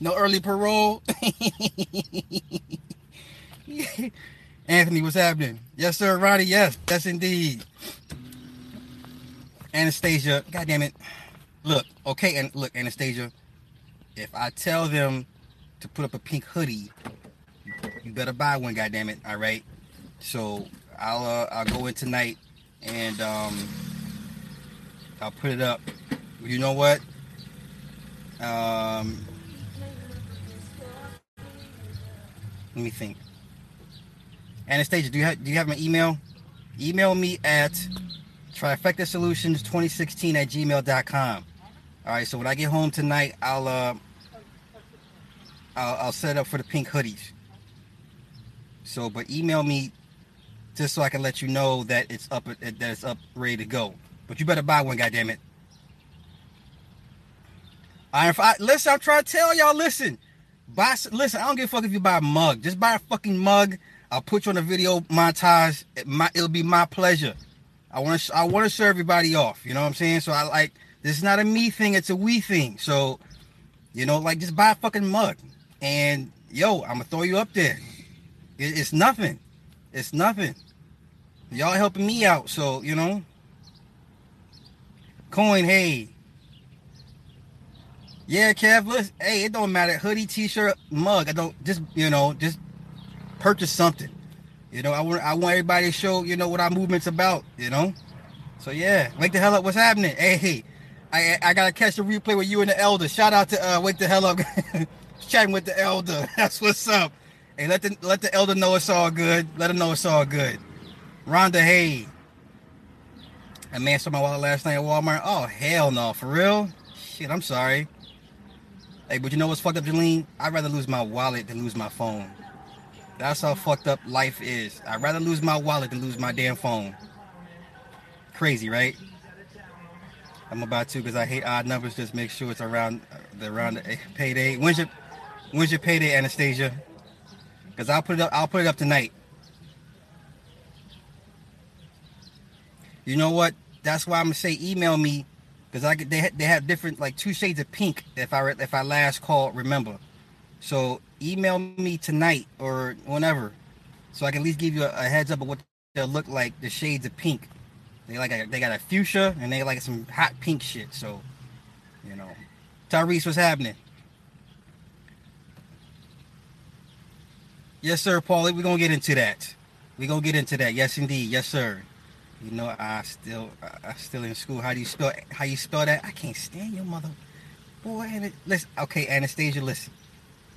No early parole. Anthony, what's happening? Yes, sir, Ronnie. Yes, yes, indeed. Anastasia, God damn it. Look, okay, and look, Anastasia. If I tell them to put up a pink hoodie, you better buy one. God damn it. All right. So I'll uh, I'll go in tonight and um I'll put it up. You know what? Um, let me think. Anastasia, do you have do you have my email? Email me at trifecta solutions 2016 at gmail.com. All right, so when I get home tonight, I'll uh I'll, I'll set up for the pink hoodies. So, but email me just so I can let you know that it's up that it's up ready to go. But you better buy one, goddamn it. I, if I listen, I'm trying to tell y'all. Listen, buy. Listen, I don't give a fuck if you buy a mug. Just buy a fucking mug. I'll put you on a video montage. It my, it'll be my pleasure. I want to. I want to serve everybody off. You know what I'm saying? So I like. This is not a me thing. It's a we thing. So, you know, like just buy a fucking mug, and yo, I'm gonna throw you up there. It, it's nothing. It's nothing. Y'all helping me out. So you know. Coin, hey. Yeah, Kev, listen, hey, it don't matter. Hoodie, t-shirt, mug. I don't just, you know, just purchase something. You know, I want I want everybody to show, you know, what our movement's about, you know? So yeah, wake the hell up. What's happening? Hey, hey. I I gotta catch the replay with you and the elder. Shout out to uh wake the hell up. Chatting with the elder. That's what's up. Hey, let the let the elder know it's all good. Let him know it's all good. Rhonda, hey. A man saw my wallet last night at Walmart. Oh hell no, for real? Shit, I'm sorry. Hey, but you know what's fucked up, Jolene? I'd rather lose my wallet than lose my phone. That's how fucked up life is. I'd rather lose my wallet than lose my damn phone. Crazy, right? I'm about to because I hate odd numbers. Just make sure it's around the around the eh, payday. When's your when's your payday, Anastasia? Because I'll put it up. I'll put it up tonight. You know what? That's why I'm gonna say email me because I they they have different like two shades of pink. If I if I last call, remember. So email me tonight or whenever, so I can at least give you a, a heads up of what they'll look like. The shades of pink. They like a, they got a fuchsia and they like some hot pink shit. So, you know, Tyrese, what's happening? Yes, sir, Paulie. We're gonna get into that. We're gonna get into that. Yes, indeed. Yes, sir. You know, I still, I still in school. How do you spell? How you spell that? I can't stand your mother, boy. And listen, okay, Anastasia, listen.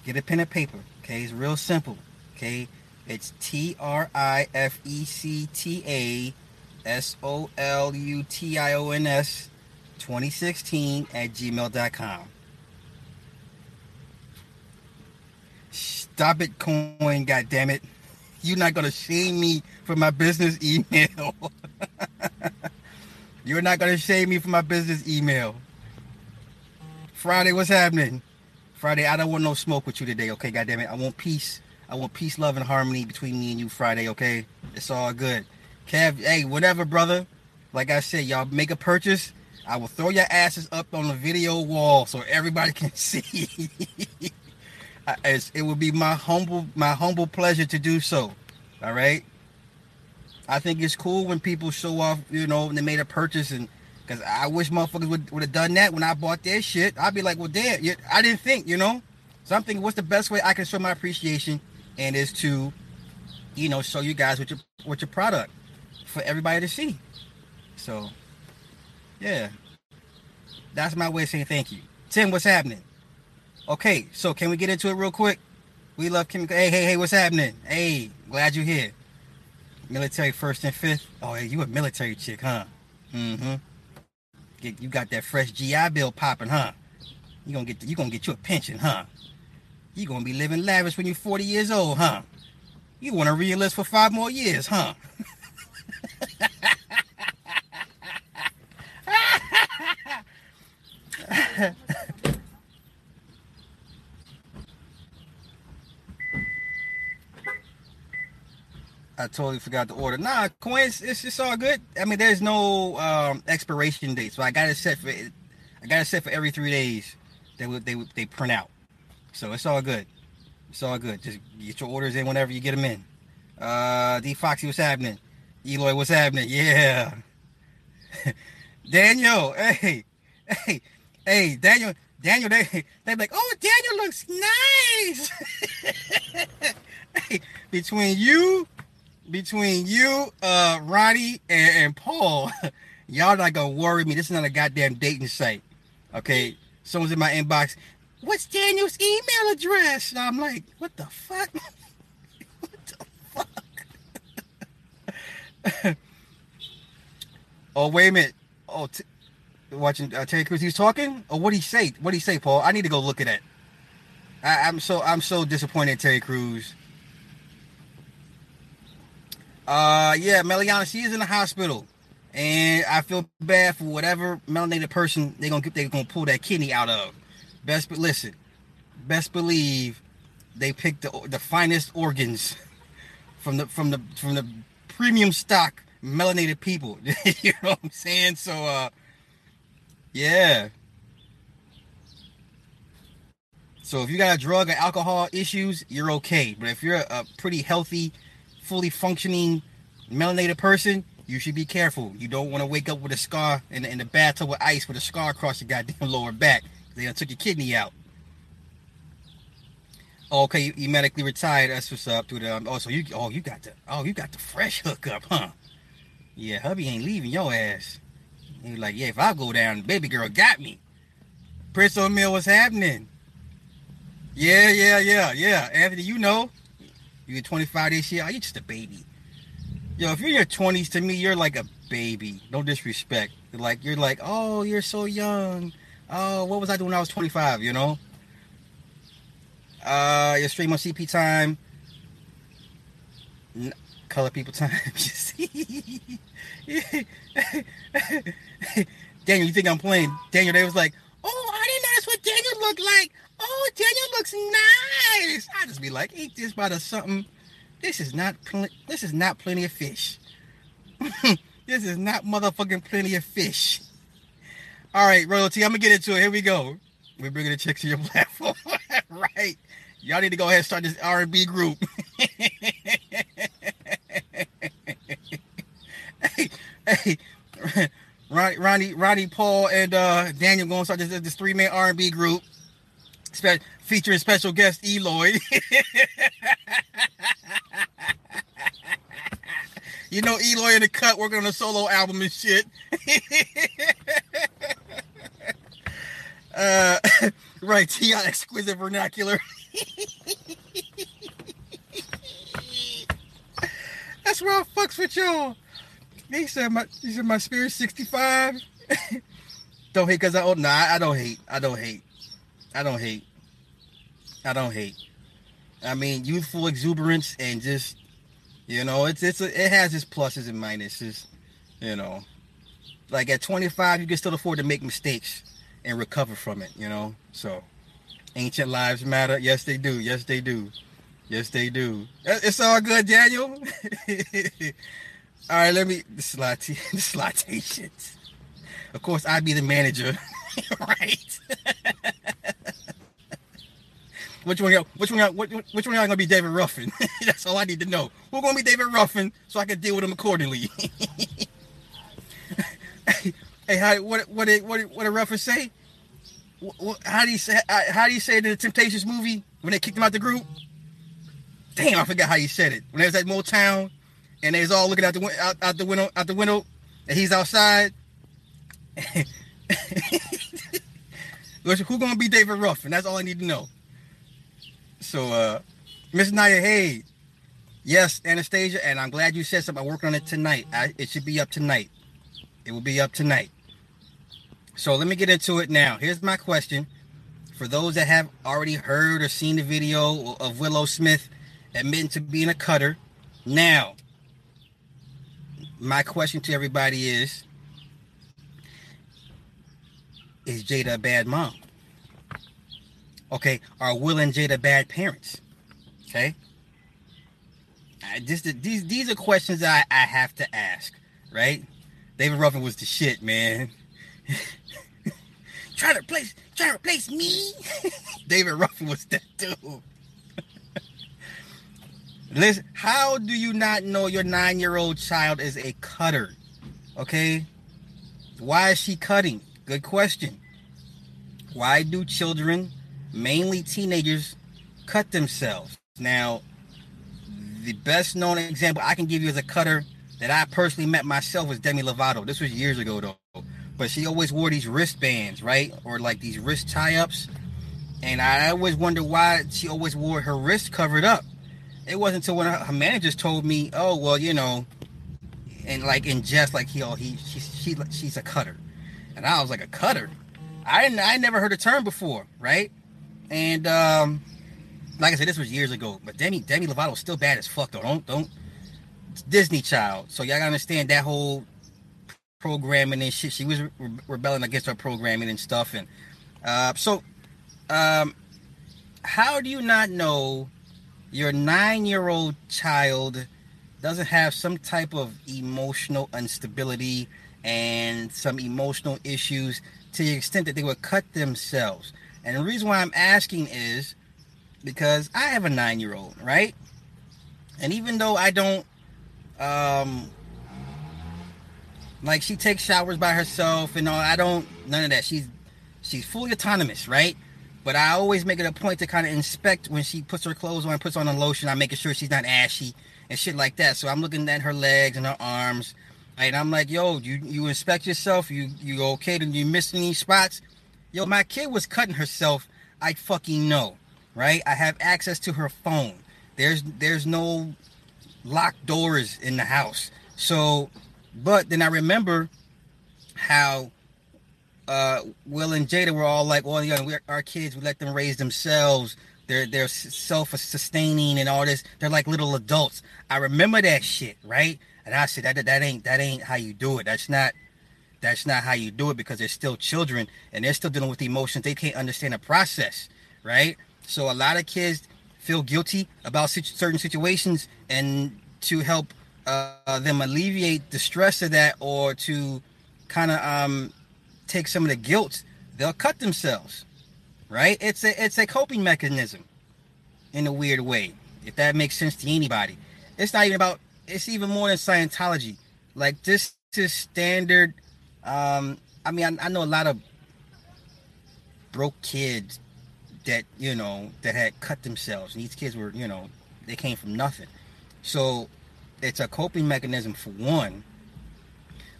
Get a pen and paper. Okay, it's real simple. Okay, it's T R I F E C T A S O L U T I O N S 2016 at gmail.com. Stop it, coin, God damn it! You're not gonna shame me for my business email. You're not gonna shame me for my business email. Friday, what's happening? Friday, I don't want no smoke with you today, okay? God damn it. I want peace. I want peace, love, and harmony between me and you Friday, okay? It's all good. Kev, hey, whatever, brother. Like I said, y'all make a purchase. I will throw your asses up on the video wall so everybody can see. it will be my humble my humble pleasure to do so. All right. I think it's cool when people show off, you know, when they made a purchase and because I wish motherfuckers would, would have done that when I bought their shit. I'd be like, well, damn, I didn't think, you know? So I'm thinking, what's the best way I can show my appreciation? And is to, you know, show you guys what your what your product for everybody to see. So, yeah, that's my way of saying thank you. Tim, what's happening? Okay, so can we get into it real quick? We love Kim. Hey, hey, hey, what's happening? Hey, glad you're here. Military first and fifth. Oh, hey, you a military chick, huh? Mm-hmm. Get, you got that fresh GI Bill popping, huh? You gonna get you gonna get you a pension, huh? You gonna be living lavish when you're 40 years old, huh? You want to re-enlist for five more years, huh? I totally forgot to order. Nah, coins, it's just all good. I mean, there's no um, expiration date, so I got it set for I got it set for every three days. They would they they print out. So it's all good. It's all good. Just get your orders in whenever you get them in. Uh, D Foxy, what's happening? Eloy, what's happening? Yeah. Daniel, hey, hey, hey, Daniel, Daniel, they they like, oh, Daniel looks nice. hey, between you, between you, uh, Ronnie and, and Paul, y'all not gonna worry me. This is not a goddamn dating site. Okay, someone's in my inbox. What's Daniel's email address? And I'm like, what the fuck? what the fuck? oh wait a minute. Oh, t- watching uh, Terry Crews. He's talking. Or what he say? What he say, Paul? I need to go look at that. I, am so I'm so disappointed, Terry Crews. Uh, yeah, Meliana, she is in the hospital, and I feel bad for whatever melanated person they're gonna get. They gonna pull that kidney out of. Best but listen, best believe they picked the the finest organs from the from the from the premium stock melanated people. you know what I'm saying? So uh yeah. So if you got a drug or alcohol issues, you're okay. But if you're a pretty healthy, fully functioning melanated person, you should be careful. You don't want to wake up with a scar in the, in the bathtub with ice with a scar across your goddamn lower back. They took your kidney out. okay, you, you, medically retired. That's what's up. The um, oh, so you oh you got the oh you got the fresh hookup, huh? Yeah, hubby ain't leaving your ass. He like, yeah, if I go down, baby girl got me. Prince O'Mill, what's happening? Yeah, yeah, yeah, yeah. Anthony, you know, you're 25 this year. Oh, you just a baby. Yo, if you're in your 20s, to me, you're like a baby. No disrespect. Like you're like, oh, you're so young oh, what was I doing when I was 25, you know? Uh, your stream on CP time. N- color people time. Daniel, you think I'm playing? Daniel, they was like, oh, I didn't notice what Daniel looked like. Oh, Daniel looks nice. I just be like, eat this about a something? This is not pl- this is not plenty of fish. this is not motherfucking plenty of fish. All right, royalty. I'm gonna get into it. Here we go. We're bringing the chicks to your platform, right? Y'all need to go ahead and start this R&B group. hey, hey, Ronnie, Ronnie, Ronnie, Paul, and uh, Daniel going to start this, this three-man R&B group, spe- featuring special guest Eloy. you know, Eloy in the cut working on a solo album and shit. Uh, right, T exquisite vernacular. That's where I fucks with y'all. He said my he said my spirit 65. don't hate cause I oh nah, I don't hate. I don't hate. I don't hate. I don't hate. I mean youthful exuberance and just you know, it's it's a, it has its pluses and minuses, you know. Like at 25 you can still afford to make mistakes and recover from it, you know? So ancient lives matter. Yes, they do. Yes, they do. Yes, they do. Uh, it's all good, Daniel. all right, let me this this Of course, I'd be the manager, right? Which one? Which one? Which, which one y'all gonna be David Ruffin? That's all I need to know. Who's gonna be David Ruffin so I can deal with him accordingly? Hey, how what what did what what did Ruffin say? How do you say how do you say in the Temptations movie when they kicked him out the group? Damn, I forgot how you said it. When there's that at Motown and they's all looking out the out, out the window out the window and he's outside. Who gonna be David Ruffin? That's all I need to know. So, uh, Miss Naya, hey, yes, Anastasia, and I'm glad you said something. I'm working on it tonight. I, it should be up tonight. It will be up tonight. So let me get into it now. Here's my question. For those that have already heard or seen the video of Willow Smith admitting to being a cutter, now, my question to everybody is Is Jada a bad mom? Okay, are Will and Jada bad parents? Okay. I just these these are questions I, I have to ask, right? David Ruffin was the shit, man. try to replace, trying to replace me. David Ruffin was that dude. Listen, how do you not know your nine-year-old child is a cutter? Okay, why is she cutting? Good question. Why do children, mainly teenagers, cut themselves? Now, the best known example I can give you as a cutter that I personally met myself was Demi Lovato. This was years ago though. But she always wore these wristbands, right? Or like these wrist tie-ups. And I always wondered why she always wore her wrist covered up. It wasn't until when her managers told me, "Oh, well, you know," and like in jest, like he, oh, he, she, she, she's a cutter, and I was like, a cutter. I didn't, I never heard the term before, right? And um, like I said, this was years ago. But Demi, Demi Lovato still bad as fuck though. Don't, don't. Disney child, so y'all gotta understand that whole programming and shit. She was re- rebelling against her programming and stuff, and uh, so um, how do you not know your nine-year-old child doesn't have some type of emotional instability and some emotional issues to the extent that they would cut themselves? And the reason why I'm asking is because I have a nine-year-old, right? And even though I don't um like she takes showers by herself and all i don't none of that. She's she's fully autonomous right? But i always make it a point to kind of inspect when she puts her clothes on puts on a lotion i'm making sure she's not ashy and shit like that. So i'm looking at her legs and her arms and i'm like yo you you inspect yourself. You you okay? Do you miss any spots yo my kid was cutting herself i fucking know right i have access to her phone there's there's no locked doors in the house so but then I remember how uh, Will and Jada were all like, "Well, you know, our kids, we let them raise themselves. They're they're self-sustaining and all this. They're like little adults." I remember that shit, right? And I said, "That that ain't that ain't how you do it. That's not." That's not how you do it because they're still children and they're still dealing with emotions. They can't understand the process, right? So a lot of kids feel guilty about certain situations, and to help uh, them alleviate the stress of that or to kind of um, take some of the guilt, they'll cut themselves. Right? It's a it's a coping mechanism in a weird way. If that makes sense to anybody. It's not even about it's even more than Scientology. Like this is standard um I mean I, I know a lot of broke kids that you know that had cut themselves and these kids were you know they came from nothing so it's a coping mechanism for one.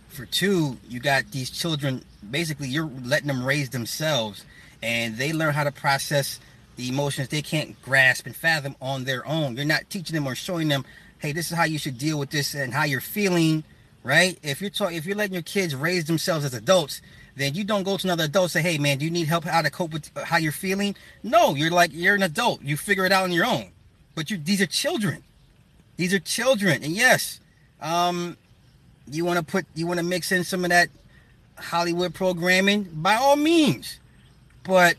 For two, you got these children. Basically, you're letting them raise themselves, and they learn how to process the emotions they can't grasp and fathom on their own. You're not teaching them or showing them, hey, this is how you should deal with this and how you're feeling, right? If you're talking, if you're letting your kids raise themselves as adults, then you don't go to another adult and say, hey, man, do you need help how to cope with how you're feeling? No, you're like you're an adult. You figure it out on your own. But you, these are children. These are children, and yes, um, you want to put, you want to mix in some of that Hollywood programming, by all means. But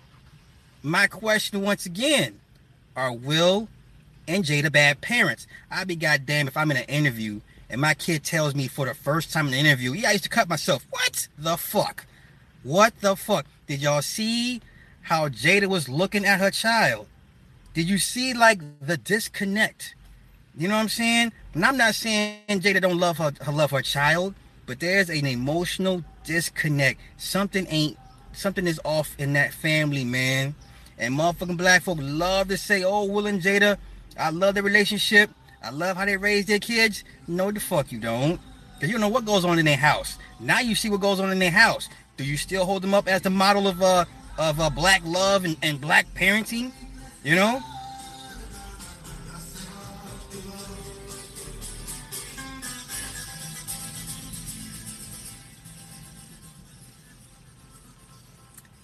my question once again, are Will and Jada bad parents? I'd be goddamn if I'm in an interview and my kid tells me for the first time in the interview, yeah, I used to cut myself. What the fuck? What the fuck? Did y'all see how Jada was looking at her child? Did you see like the disconnect? You know what I'm saying? And I'm not saying Jada don't love her, her love her child, but there's an emotional disconnect. Something ain't something is off in that family, man. And motherfucking black folk love to say, "Oh, Will and Jada, I love the relationship. I love how they raise their kids." No, the fuck you don't, because you don't know what goes on in their house. Now you see what goes on in their house. Do you still hold them up as the model of uh of uh, black love and, and black parenting? You know,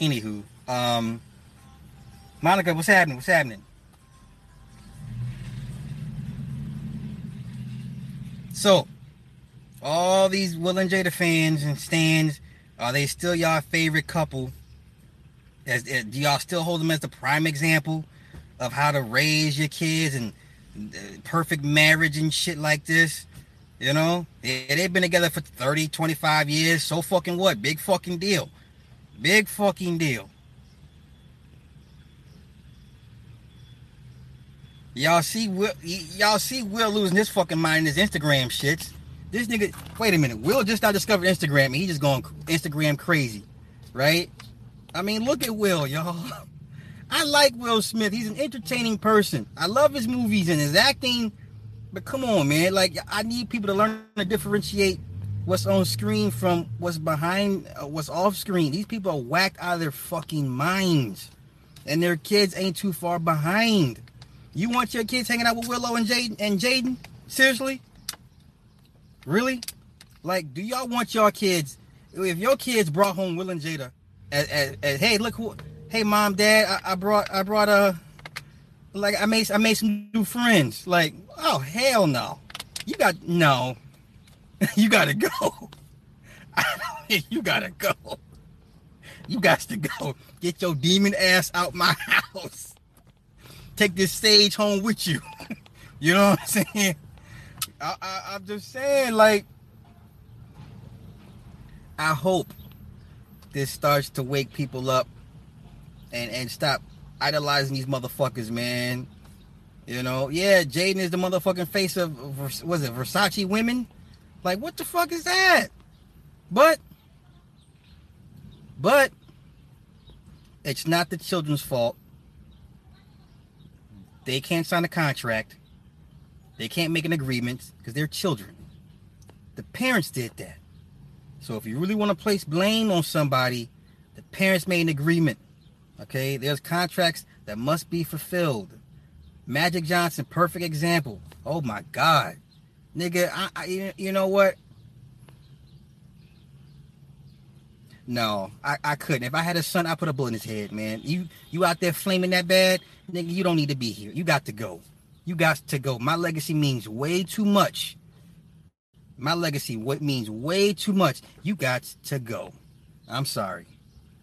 Anywho, um, Monica, what's happening? What's happening? So, all these Will and Jada fans and stands, are they still y'all favorite couple? As, as, do y'all still hold them as the prime example of how to raise your kids and uh, perfect marriage and shit like this? You know, they, they've been together for 30, 25 years. So fucking what? Big fucking deal. Big fucking deal. Y'all see Will y'all see Will losing his fucking mind in his Instagram shits. This nigga wait a minute. Will just not discovered Instagram and he just going Instagram crazy. Right? I mean, look at Will, y'all. I like Will Smith. He's an entertaining person. I love his movies and his acting. But come on, man. Like I need people to learn to differentiate what's on screen from what's behind uh, what's off screen. These people are whacked out of their fucking minds. And their kids ain't too far behind. You want your kids hanging out with Willow and Jaden and Jaden? Seriously? Really? Like, do y'all want your kids? If your kids brought home Will and Jada, as, as, as hey, look who, hey, mom, dad, I, I brought, I brought a, like, I made, I made some new friends. Like, oh hell no, you got no, you gotta go. you gotta go. You got to go. Get your demon ass out my house take this stage home with you. you know what I'm saying? I, I, I'm just saying, like, I hope this starts to wake people up and and stop idolizing these motherfuckers, man. You know, yeah, Jaden is the motherfucking face of was it Versace women? Like, what the fuck is that? But, but it's not the children's fault. They can't sign a contract. They can't make an agreement because they're children. The parents did that. So if you really want to place blame on somebody, the parents made an agreement. Okay, there's contracts that must be fulfilled. Magic Johnson, perfect example. Oh my God, nigga, I, I you know what? No, I, I couldn't. If I had a son, I put a bullet in his head, man. You you out there flaming that bad, nigga, you don't need to be here. You got to go. You got to go. My legacy means way too much. My legacy what means way too much. You got to go. I'm sorry.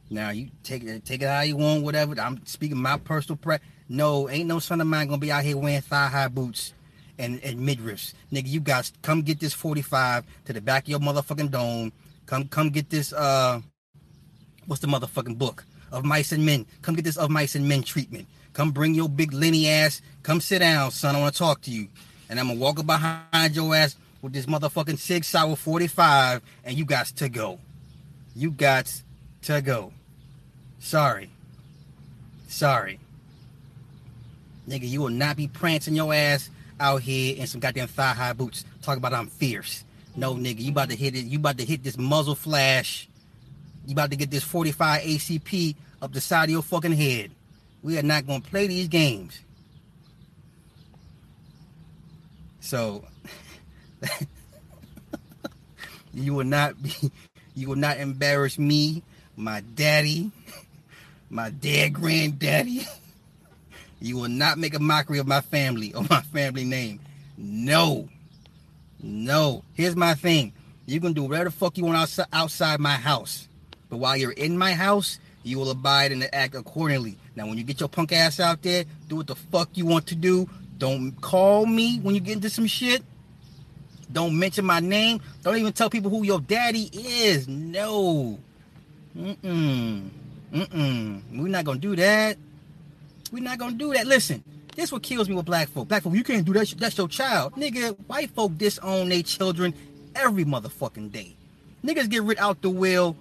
Now you take it take it how you want, whatever. I'm speaking my personal pre. No, ain't no son of mine gonna be out here wearing thigh high boots and, and midriffs. Nigga, you guys come get this 45 to the back of your motherfucking dome. Come come get this uh what's the motherfucking book of mice and men? Come get this of mice and men treatment. Come bring your big Lennie ass. Come sit down, son. I want to talk to you. And I'm gonna walk up behind your ass with this motherfucking Sig Sauer 45, and you got to go. You got to go. Sorry. Sorry. Nigga, you will not be prancing your ass out here in some goddamn thigh high boots. Talk about I'm fierce. No, nigga, you about to hit it. You about to hit this muzzle flash you about to get this 45 ACP up the side of your fucking head. We are not to play these games. So you will not be you will not embarrass me, my daddy, my dead granddaddy. You will not make a mockery of my family or my family name. No. No. Here's my thing. You can do whatever the fuck you want outside, outside my house. But while you're in my house, you will abide and act accordingly. Now, when you get your punk ass out there, do what the fuck you want to do. Don't call me when you get into some shit. Don't mention my name. Don't even tell people who your daddy is. No. Mm-mm. Mm-mm. We're not gonna do that. We're not gonna do that. Listen, this what kills me with black folk. Black folk, you can't do that. That's your child. Nigga, white folk disown their children every motherfucking day. Niggas get rid out the will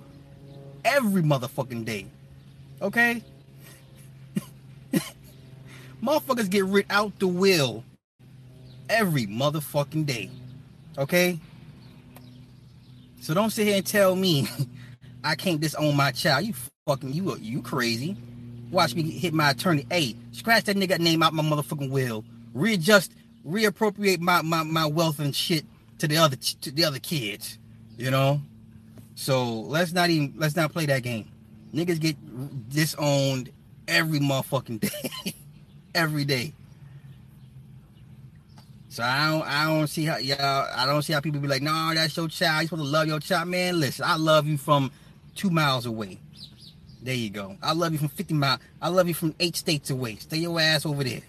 every motherfucking day. Okay? Motherfuckers get rid out the will every motherfucking day. Okay? So don't sit here and tell me I can't disown my child. You fucking you you crazy. Watch me hit my attorney. Hey, scratch that nigga name out my motherfucking will. Readjust, reappropriate my, my, my wealth and shit to the other to the other kids. You know? So let's not even let's not play that game. Niggas get disowned every motherfucking day. every day. So I don't I don't see how y'all I don't see how people be like, no, that's your child. You supposed to love your child. Man, listen, I love you from two miles away. There you go. I love you from 50 miles. I love you from eight states away. Stay your ass over there.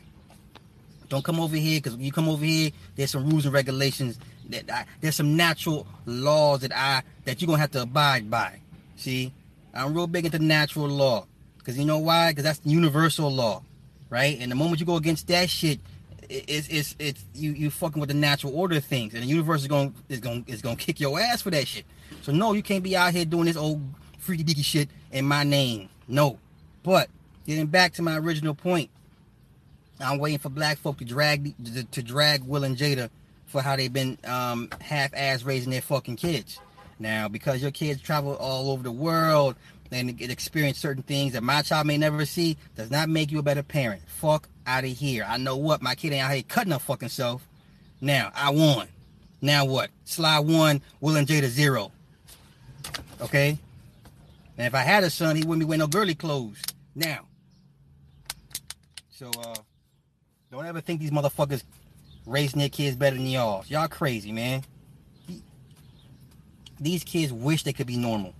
Don't come over here because when you come over here, there's some rules and regulations that I, there's some natural laws that I that you're gonna have to abide by. See, I'm real big into natural law. Because you know why? Because that's universal law, right? And the moment you go against that shit, it's it's it's you you fucking with the natural order of things, and the universe is gonna is gonna is to kick your ass for that shit. So no, you can't be out here doing this old freaky deaky shit in my name. No. But getting back to my original point, I'm waiting for black folk to drag to, drag Will and Jada for how they've been um, half-ass raising their fucking kids. Now, because your kids travel all over the world and experience certain things that my child may never see, does not make you a better parent. Fuck out of here. I know what my kid ain't out here cutting her fucking self. Now I won. Now what? Sly one, Will and Jada zero. Okay. And if I had a son, he wouldn't be wearing no girly clothes. Now. So uh, don't ever think these motherfuckers raising their kids better than y'all. Y'all crazy, man. These kids wish they could be normal.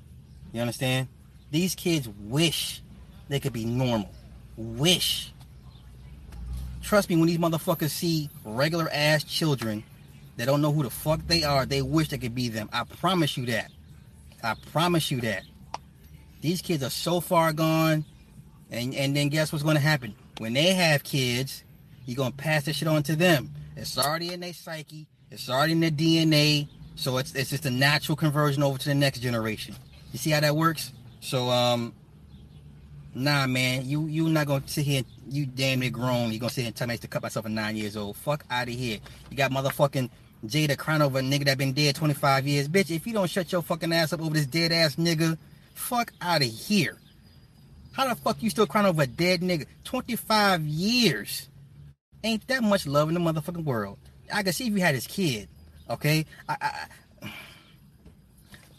You understand? These kids wish they could be normal. Wish. Trust me, when these motherfuckers see regular ass children that don't know who the fuck they are, they wish they could be them. I promise you that. I promise you that. These kids are so far gone. And, and then guess what's to happen? When they have kids, you're to pass that shit on to them. It's already in their psyche. It's already in their DNA. So it's, it's just a natural conversion over to the next generation. You see how that works? So, um, nah, man, you you not gonna sit here. And, you damn near grown. You gonna sit here and tell me I used to cut myself at nine years old? Fuck out of here. You got motherfucking Jada crying over a nigga that been dead 25 years. Bitch, if you don't shut your fucking ass up over this dead ass nigga, fuck out of here. How the fuck you still crying over a dead nigga? 25 years. Ain't that much love in the motherfucking world. I could see if you had his kid, okay? I, I,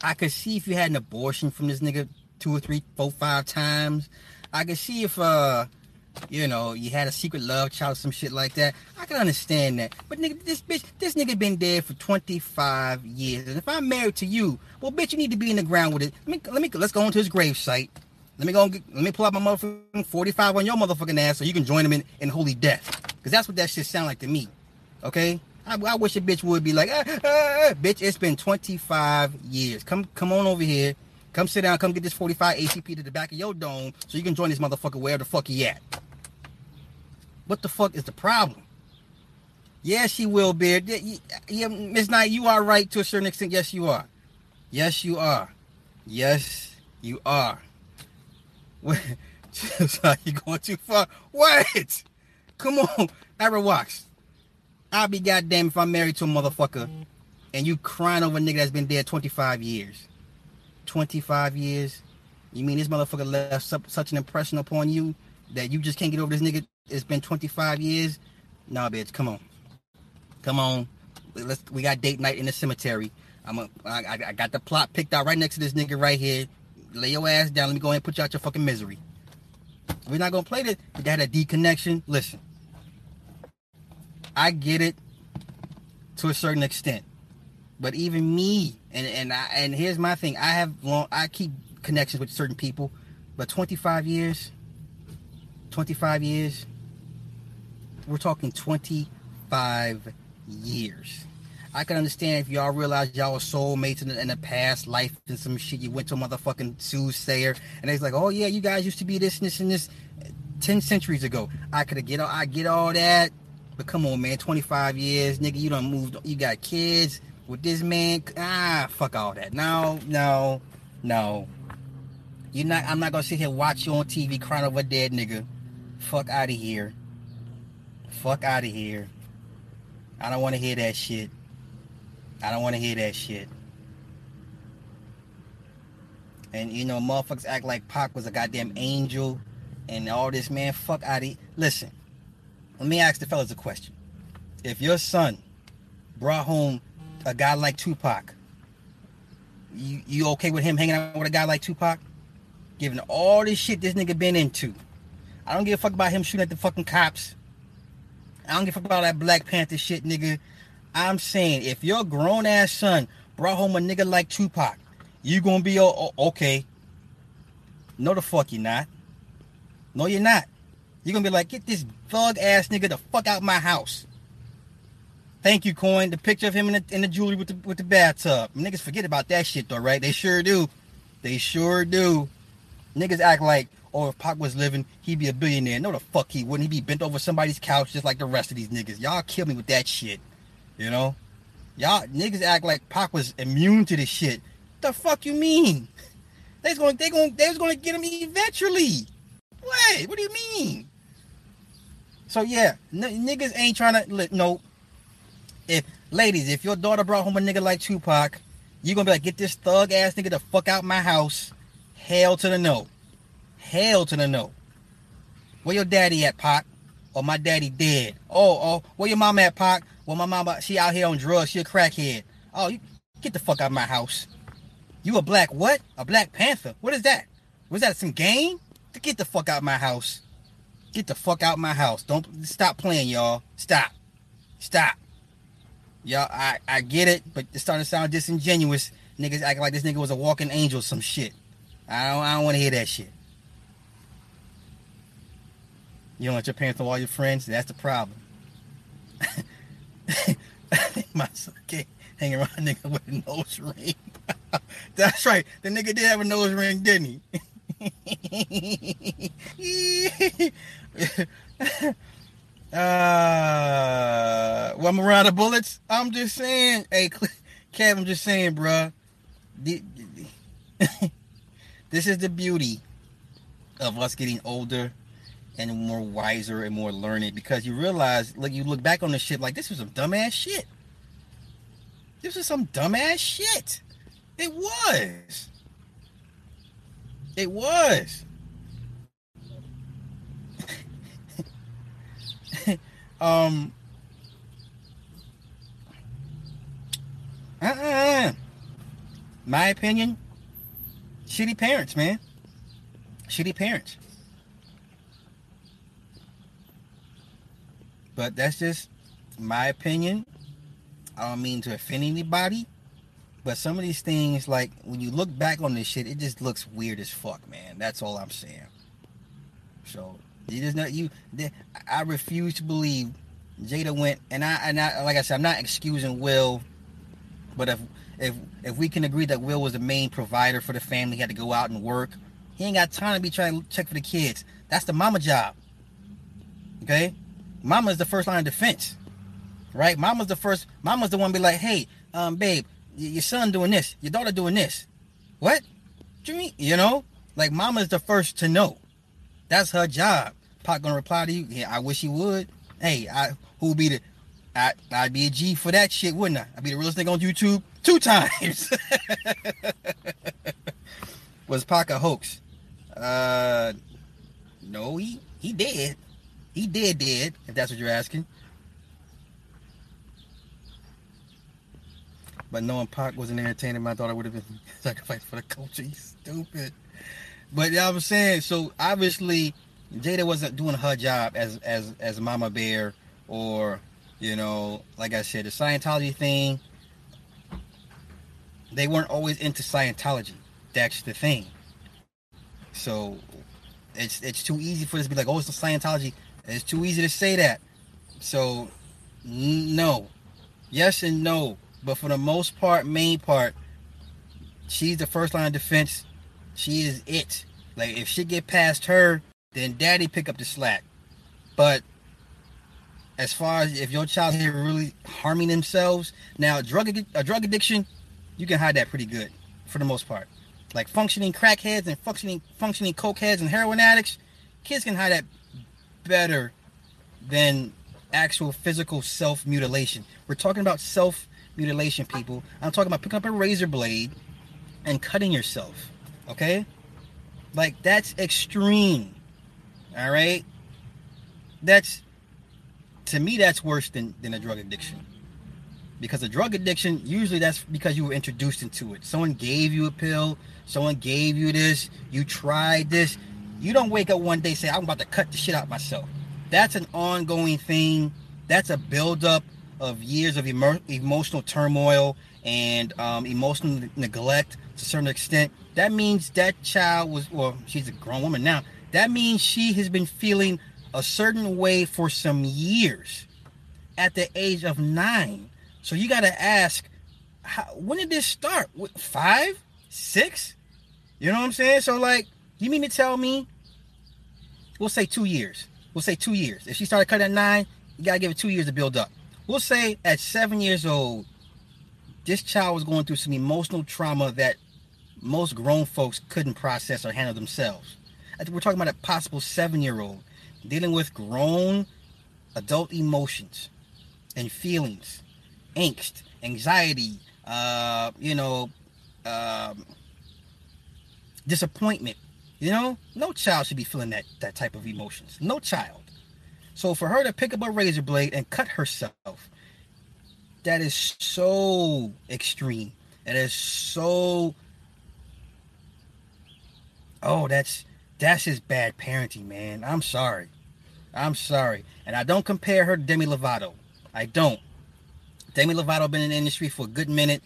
I could see if you had an abortion from this nigga two or three, four, five times. I could see if uh you know, you had a secret love child, some shit like that. I can understand that. But nigga, this bitch, this nigga been dead for 25 years. And if I'm married to you, well, bitch, you need to be in the ground with it. Let me, let me, let's go into his grave site. Let me go, get, let me pull out my motherfucking 45 on your motherfucking ass so you can join him in, in holy death. Because that's what that shit sound like to me. Okay? I, I wish a bitch would be like, ah, ah, ah, bitch, it's been 25 years. Come, come on over here. Come sit down. Come get this 45 ACP to the back of your dome so you can join this motherfucker wherever the fuck he at. What the fuck is the problem? Yes, she will, Beard. Yeah, Miss Knight, you are right to a certain extent. Yes, you are. Yes, you are. Yes, you are. Like you going too far. What? Come on, Ira Wax. I'll be goddamn if I'm married to a motherfucker and you crying over a nigga that's been dead 25 years. 25 years? You mean this motherfucker left such an impression upon you that you just can't get over this nigga it's been 25 years. Nah, bitch, come on, come on. Let's. We got date night in the cemetery. I'm a. I, I got the plot picked out right next to this nigga right here. Lay your ass down. Let me go ahead and put you out your fucking misery. We're not gonna play this. We got a D connection. Listen, I get it to a certain extent, but even me and and I and here's my thing. I have long. I keep connections with certain people, but 25 years, 25 years we're talking 25 years. I can understand if y'all realize y'all were soulmates in the, in the past life and some shit. You went to a motherfucking soothsayer, and they's like, "Oh yeah, you guys used to be this and this and this ten centuries ago." I could get all, I get all that, but come on, man, 25 years, nigga, you don't moved, you got kids with this man. Ah, fuck all that. No, no, no. You're not. I'm not gonna sit here watch you on TV crying over a dead nigga. Fuck out of here. Fuck out of here. I don't want to hear that shit. I don't want to hear that shit. And you know, motherfuckers act like Pac was a goddamn angel and all this, man. Fuck out of. Listen, let me ask the fellas a question. If your son brought home a guy like Tupac, you, you okay with him hanging out with a guy like Tupac? Given all this shit this nigga been into. I don't give a fuck about him shooting at the fucking cops. I don't give a fuck about that Black Panther shit, nigga. I'm saying if your grown ass son brought home a nigga like Tupac, you gonna be okay. No, the fuck you not. No, you're not. You're gonna be like, get this thug ass nigga the fuck out my house. Thank you, Coin. The picture of him in the, in the jewelry with the with the bathtub. Niggas forget about that shit though, right? They sure do. They sure do. Niggas act like, oh, if Pac was living, he'd be a billionaire. No, the fuck he wouldn't. He'd be bent over somebody's couch just like the rest of these niggas. Y'all kill me with that shit. You know? Y'all niggas act like Pac was immune to this shit. The fuck you mean? They's going they going they was gonna get him eventually. Wait, what do you mean? So yeah, n- niggas ain't trying to no. If ladies, if your daughter brought home a nigga like Tupac, you're gonna be like, get this thug ass nigga the fuck out my house. Hell to the no. Hell to the no. Where your daddy at, Pac? Or my daddy dead? Oh, oh, where your mom at, Pac? Well, my mama, she out here on drugs. She a crackhead. Oh, you get the fuck out of my house. You a black what? A black panther? What is that? Was that some game? Get the fuck out my house. Get the fuck out my house. Don't stop playing, y'all. Stop. Stop. Y'all, I, I get it, but it's starting to sound disingenuous. Niggas acting like this nigga was a walking angel, some shit. I don't, I don't want to hear that shit. You don't let your parents know all your friends? That's the problem. My son can't hang around a nigga with a nose ring. That's right. The nigga did have a nose ring, didn't he? uh, well, I'm around the bullets. I'm just saying, hey, Kev, I'm just saying, bruh. this is the beauty of us getting older and more wiser and more learned because you realize, like, you look back on the shit like this was some dumbass shit. This was some dumbass shit. It was. It was. Um. Uh-uh. My opinion. Shitty parents, man. Shitty parents. But that's just my opinion. I don't mean to offend anybody. But some of these things, like when you look back on this shit, it just looks weird as fuck, man. That's all I'm saying. So just know you. I refuse to believe Jada went, and I and I like I said, I'm not excusing Will, but if if if we can agree that Will was the main provider for the family, he had to go out and work. He ain't got time to be trying to check for the kids. That's the mama job. Okay, mama's the first line of defense, right? Mama's the first. Mama's the one be like, hey, um, babe, your son doing this, your daughter doing this. What? what you mean? You know, like mama's the first to know. That's her job. Pac gonna reply to you. Yeah, I wish he would. Hey, I who be the I I'd be a G for that shit, wouldn't I? I'd be the realest thing on YouTube two times. Was Pac a hoax? Uh no, he he did. He did did, if that's what you're asking. But knowing Pac wasn't entertaining, my daughter would have been sacrificed for the culture. He's stupid. But yeah, I'm saying, so obviously Jada wasn't doing her job as as as Mama Bear or you know, like I said, the Scientology thing. They weren't always into Scientology. That's the thing. So it's it's too easy for this to be like, oh, it's Scientology. It's too easy to say that. So no, yes and no. But for the most part, main part, she's the first line of defense. She is it. Like if she get past her, then daddy pick up the slack. But as far as if your child here really harming themselves, now drug a drug addiction, you can hide that pretty good for the most part. Like functioning crackheads and functioning functioning cokeheads and heroin addicts, kids can hide that better than actual physical self mutilation. We're talking about self mutilation, people. I'm talking about picking up a razor blade and cutting yourself. Okay? Like that's extreme. All right? That's to me that's worse than than a drug addiction. Because a drug addiction, usually that's because you were introduced into it. Someone gave you a pill, someone gave you this, you tried this. You don't wake up one day say, I'm about to cut the shit out myself. That's an ongoing thing. That's a buildup of years of emo- emotional turmoil and um, emotional neglect to a certain extent, that means that child was, well, she's a grown woman now. That means she has been feeling a certain way for some years at the age of nine. So you got to ask, how, when did this start? Five, six? You know what I'm saying? So, like, You mean to tell me? We'll say two years. We'll say two years. If she started cutting at nine, you gotta give it two years to build up. We'll say at seven years old, this child was going through some emotional trauma that most grown folks couldn't process or handle themselves. We're talking about a possible seven-year-old dealing with grown adult emotions and feelings, angst, anxiety, uh, you know, um, disappointment. You know, no child should be feeling that that type of emotions. No child. So for her to pick up a razor blade and cut herself, that is so extreme. That is so. Oh, that's that's just bad parenting, man. I'm sorry. I'm sorry. And I don't compare her to Demi Lovato. I don't. Demi Lovato been in the industry for a good minute.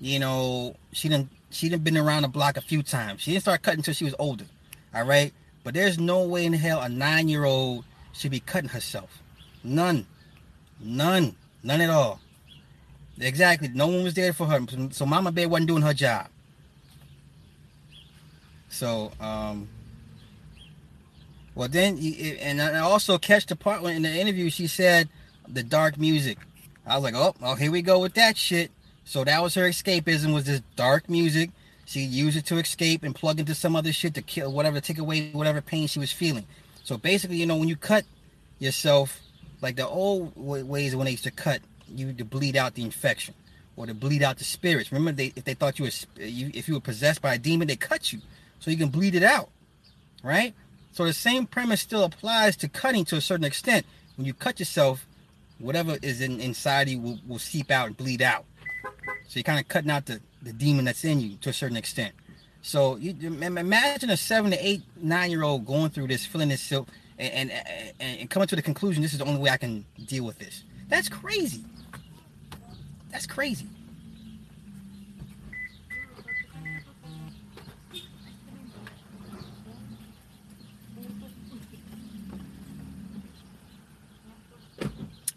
You know, she didn't she didn't been around the block a few times. She didn't start cutting until she was older. All right. But there's no way in hell a nine year old should be cutting herself. None. None. None at all. Exactly. No one was there for her. So Mama Bear wasn't doing her job. So, um, well, then, and I also catch the part when in the interview she said the dark music. I was like, oh, oh, here we go with that shit. So that was her escapism was this dark music. She used it to escape and plug into some other shit to kill whatever, take away whatever pain she was feeling. So basically, you know, when you cut yourself, like the old ways when they used to cut, you to bleed out the infection or to bleed out the spirits. Remember, they if they thought you were if you were possessed by a demon, they cut you so you can bleed it out, right? So the same premise still applies to cutting to a certain extent. When you cut yourself, whatever is in, inside you will, will seep out and bleed out. So you're kind of cutting out the, the demon that's in you to a certain extent. So you imagine a seven to eight, nine year old going through this, feeling this silk, and, and, and coming to the conclusion this is the only way I can deal with this. That's crazy. That's crazy.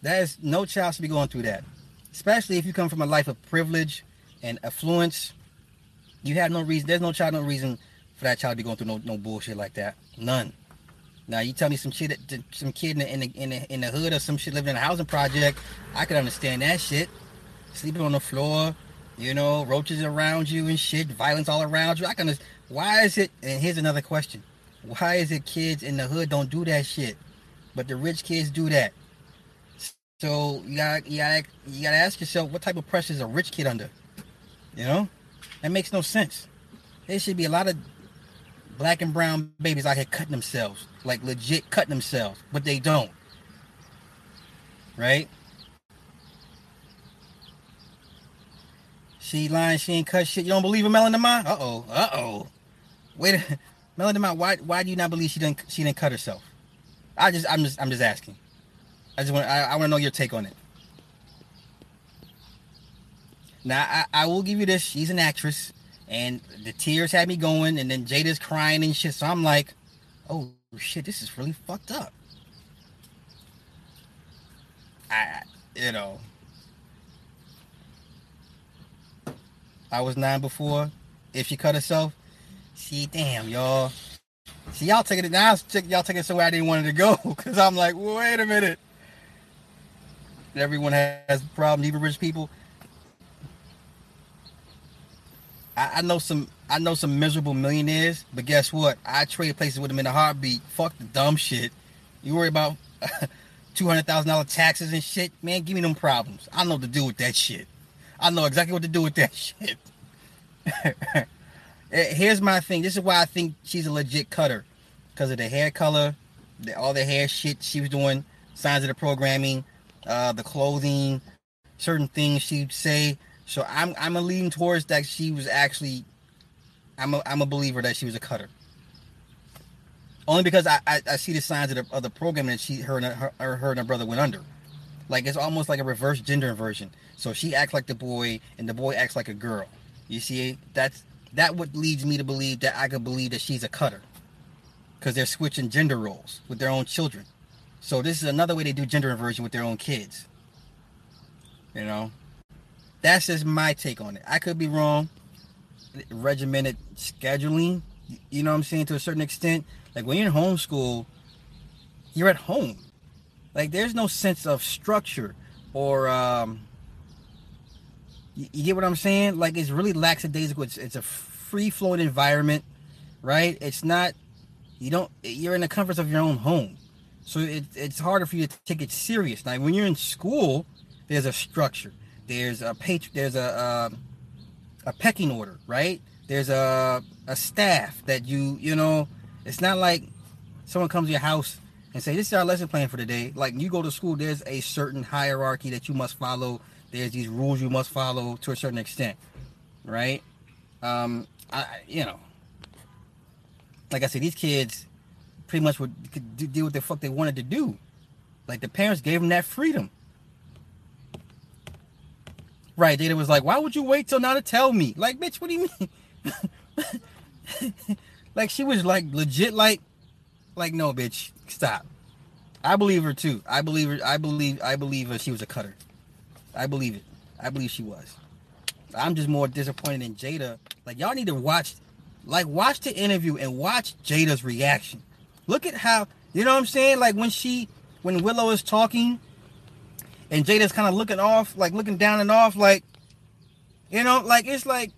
That is no child should be going through that. Especially if you come from a life of privilege and affluence. You have no reason, there's no child, no reason for that child to be going through no, no bullshit like that. None. Now you tell me some shit, some kid in the, in the in the hood or some shit living in a housing project, I could understand that shit. Sleeping on the floor, you know, roaches around you and shit, violence all around you. I can. Why is it? And here's another question: Why is it kids in the hood don't do that shit, but the rich kids do that? So you gotta you gotta you gotta ask yourself what type of pressure is a rich kid under? You know, that makes no sense. There should be a lot of black and brown babies out here cutting themselves, like legit cutting themselves, but they don't. Right? She lying, she ain't cut shit. You don't believe in Melanoma? Uh oh, uh oh. Wait, a Melanoma, why why do you not believe she didn't she didn't cut herself? I just I'm just I'm just asking. I just want I, I want to know your take on it. Now I, I will give you this. She's an actress, and the tears had me going, and then Jada's crying and shit. So I'm like, oh shit, this is really fucked up. I you know. I was nine before. If she cut herself, she damn, y'all. See, y'all taking it now. Y'all taking it somewhere I didn't want it to go. Cause I'm like, wait a minute. Everyone has problems, even rich people. I, I, know some I know some miserable millionaires, but guess what? I trade places with them in a heartbeat. Fuck the dumb shit. You worry about two hundred thousand dollar taxes and shit, man. Give me them problems. I know what to do with that shit. I know exactly what to do with that shit. Eh, here's my thing. This is why I think she's a legit cutter, because of the hair color, the, all the hair shit she was doing, signs of the programming, uh, the clothing, certain things she'd say. So I'm I'm a leaning towards that she was actually I'm a I'm a believer that she was a cutter. Only because I, I, I see the signs of the, of the program that she her and her, her and her brother went under. Like it's almost like a reverse gender inversion. So she acts like the boy and the boy acts like a girl. You see, that's that what leads me to believe that I could believe that she's a cutter. Because they're switching gender roles with their own children. So this is another way they do gender inversion with their own kids. You know, that's just my take on it. I could be wrong. Regimented scheduling, You know what I'm saying? To a certain extent, like when you're in homeschool, you're at home. Like there's no sense of structure or um you, you get what I'm saying? Like it's really lackadaisical. It's, it's a free flowing environment, right? It's not you don't you're in the comforts of your own home. So it, it's harder for you to take it serious. Like when you're in school, there's a structure. There's a page there's a uh, a pecking order, right? There's a a staff that you you know. It's not like someone comes to your house and say, "This is our lesson plan for today." Like you go to school, there's a certain hierarchy that you must follow. There's these rules you must follow to a certain extent, right? Um, I you know, like I said, these kids pretty much would could do what the fuck they wanted to do. Like the parents gave them that freedom. Right, Jada was like, "Why would you wait till now to tell me?" Like, bitch, what do you mean? like she was like legit like like no bitch stop i believe her too i believe her i believe i believe her she was a cutter i believe it i believe she was i'm just more disappointed in jada like y'all need to watch like watch the interview and watch jada's reaction look at how you know what i'm saying like when she when willow is talking and jada's kind of looking off like looking down and off like you know like it's like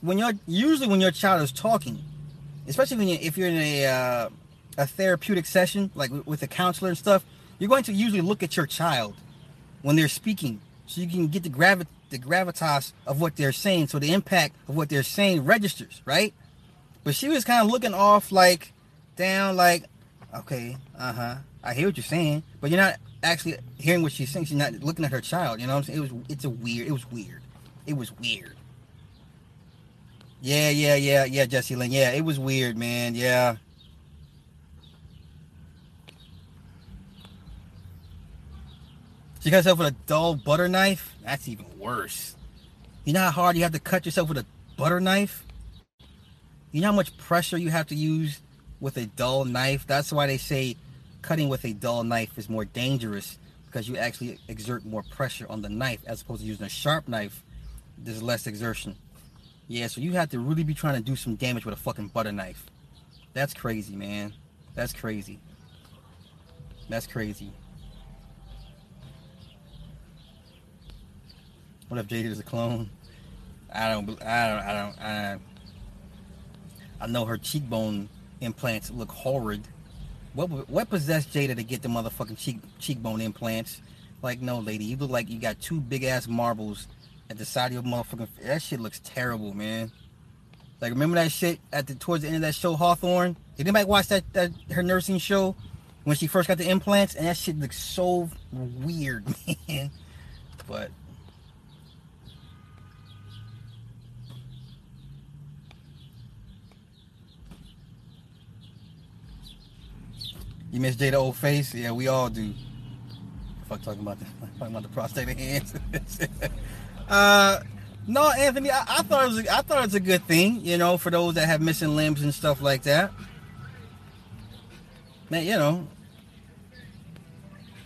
when you're usually when your child is talking especially when you if you're in a uh, a therapeutic session, like with a counselor and stuff, you're going to usually look at your child when they're speaking, so you can get the gravi- the gravitas of what they're saying, so the impact of what they're saying registers, right? But she was kind of looking off, like down, like, okay, uh huh, I hear what you're saying, but you're not actually hearing what she's saying. She's not looking at her child. You know what I'm saying? It was, it's a weird. It was weird. It was weird. Yeah, yeah, yeah, yeah, Jesse Lynn. Yeah, it was weird, man. Yeah. She cut herself with a dull butter knife. That's even worse. You know how hard you have to cut yourself with a butter knife? You know how much pressure you have to use with a dull knife? That's why they say cutting with a dull knife is more dangerous because you actually exert more pressure on the knife as opposed to using a sharp knife. There's less exertion. Yeah, so you have to really be trying to do some damage with a fucking butter knife. That's crazy, man. That's crazy. That's crazy. What if Jada is a clone? I don't. I don't. I don't. I, I know her cheekbone implants look horrid. What what possessed Jada to get the motherfucking cheek cheekbone implants? Like, no, lady, you look like you got two big ass marbles at the side of your motherfucking. That shit looks terrible, man. Like, remember that shit at the towards the end of that show, Hawthorne? Did anybody watch that that her nursing show when she first got the implants? And that shit looks so weird, man. But You miss Jada old face? Yeah, we all do. Fuck talking about the talking about the prosthetic hands. uh no, Anthony, I, I, thought it was a, I thought it was a good thing, you know, for those that have missing limbs and stuff like that. Man, you know,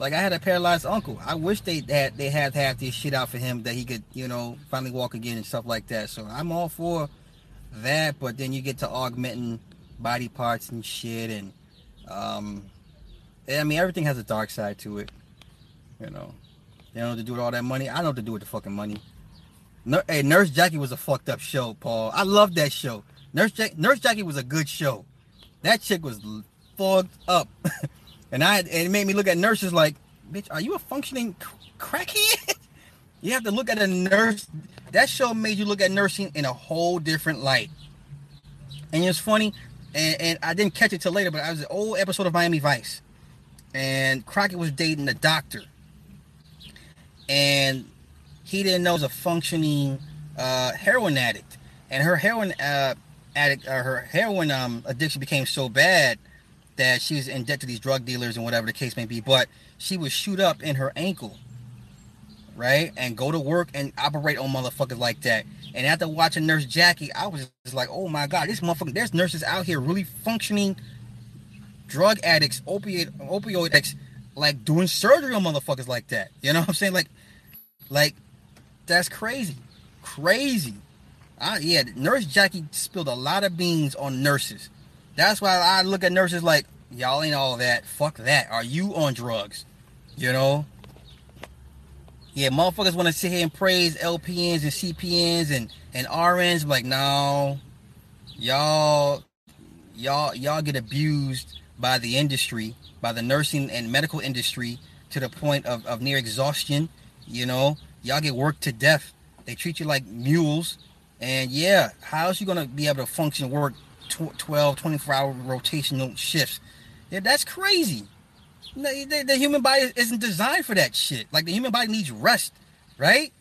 like I had a paralyzed uncle. I wish they had they had half this shit out for him that he could, you know, finally walk again and stuff like that. So I'm all for that, but then you get to augmenting body parts and shit and um I mean, everything has a dark side to it. You know, they don't to do with all that money. I know to do with the fucking money. hey, Nurse Jackie was a fucked up show, Paul. I love that show. Nurse Jack- Nurse Jackie was a good show. That chick was fucked up, and I and it made me look at nurses like, bitch, are you a functioning crackhead? you have to look at a nurse. That show made you look at nursing in a whole different light. And it's funny, and, and I didn't catch it till later, but I was an old episode of Miami Vice and Crockett was dating a doctor, and he didn't know was a functioning uh, heroin addict, and her heroin uh, addict or her heroin um, addiction became so bad that she was in debt to these drug dealers and whatever the case may be. But she would shoot up in her ankle, right, and go to work and operate on motherfuckers like that. And after watching Nurse Jackie, I was just like, oh my god, this motherfucker, there's nurses out here really functioning drug addicts, opiate opioid addicts, like doing surgery on motherfuckers like that. You know what I'm saying? Like, like that's crazy, crazy. I, yeah, Nurse Jackie spilled a lot of beans on nurses. That's why I look at nurses like, y'all ain't all that. Fuck that. Are you on drugs? You know? Yeah, motherfuckers want to sit here and praise LPNs and CPNs and, and RNs. Like, no, y'all, y'all, y'all get abused by the industry, by the nursing and medical industry to the point of, of near exhaustion. You know, y'all get worked to death. They treat you like mules. And yeah, how's you going to be able to function work 12, 24 hour rotational shifts? Yeah, that's crazy. The, the, the, human body isn't designed for that shit. Like the human body needs rest, right?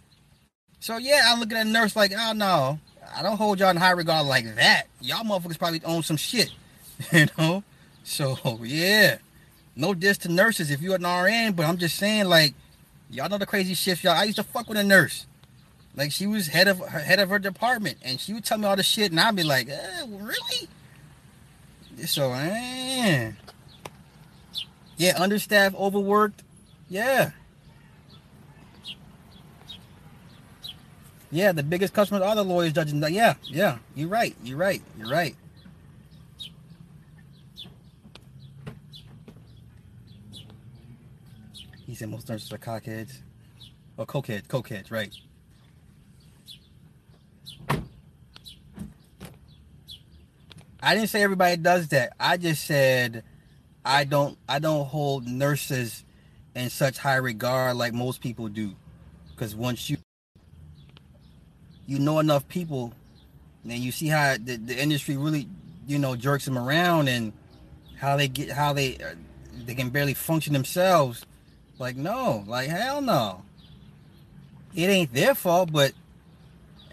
So yeah, I look at a nurse like, oh no, I don't hold y'all in high regard like that. Y'all motherfuckers probably own some shit, you know. So yeah, no diss to nurses if you're an RN, but I'm just saying like, y'all know the crazy shit y'all. I used to fuck with a nurse. Like she was head of her head of her department, and she would tell me all the shit, and I'd be like, eh, really? So, eh. Yeah, understaffed, overworked. Yeah. Yeah, the biggest customers are the lawyers, judges. Yeah, yeah, you're right. You're right. You're right. Said most nurses are cockheads. Or cokeheads, cokeheads, right. I didn't say everybody does that. I just said I don't I don't hold nurses in such high regard like most people do. Because once you you know enough people, and you see how the, the industry really you know jerks them around and how they get how they uh, they can barely function themselves. Like no, like hell no. It ain't their fault, but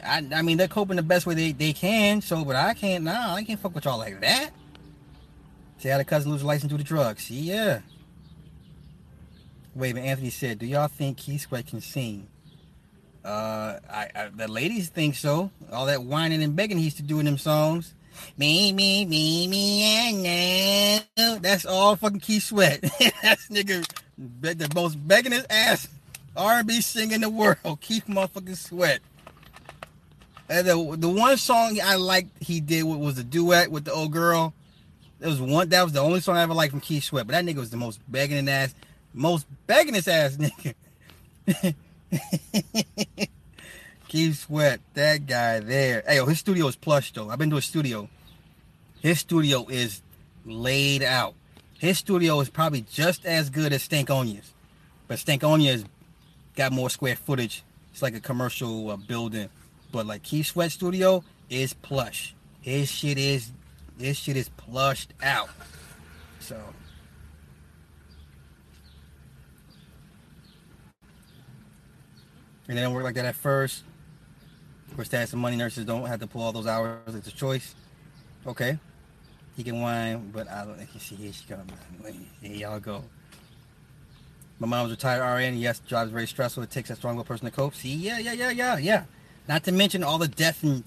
I, I mean they're coping the best way they, they can. So, but I can't. Nah, I can't fuck with y'all like that. See how the cousin lose license to the drugs. See, yeah. Wait, but Anthony said, "Do y'all think Keith Sweat can sing?" Uh, I, I, the ladies think so. All that whining and begging he used to do in them songs. Me, me, me, me, and now. That's all fucking Keith Sweat. That's nigga the most begging his ass R&B singer in the world. Keith motherfucking Sweat. And the the one song I liked he did was the duet with the old girl. It was one that was the only song I ever liked from Keith Sweat, but that nigga was the most begging in ass, most begging his ass nigga. Keith Sweat, that guy there. Hey, yo, his studio is plush though. I've been to a studio. His studio is laid out. His studio is probably just as good as Stankonia's, but Stankonia's got more square footage. It's like a commercial uh, building, but like Keith Sweat studio is plush. His shit is this shit is plushed out. So. And it don't work like that at first. Of course, that some money nurses don't have to pull all those hours. It's a choice. Okay. He can whine, but I don't think see here she comes. Here y'all go. My mom's retired RN. Yes, job is very stressful. It takes a strong person to cope. See, yeah, yeah, yeah, yeah, yeah. Not to mention all the death and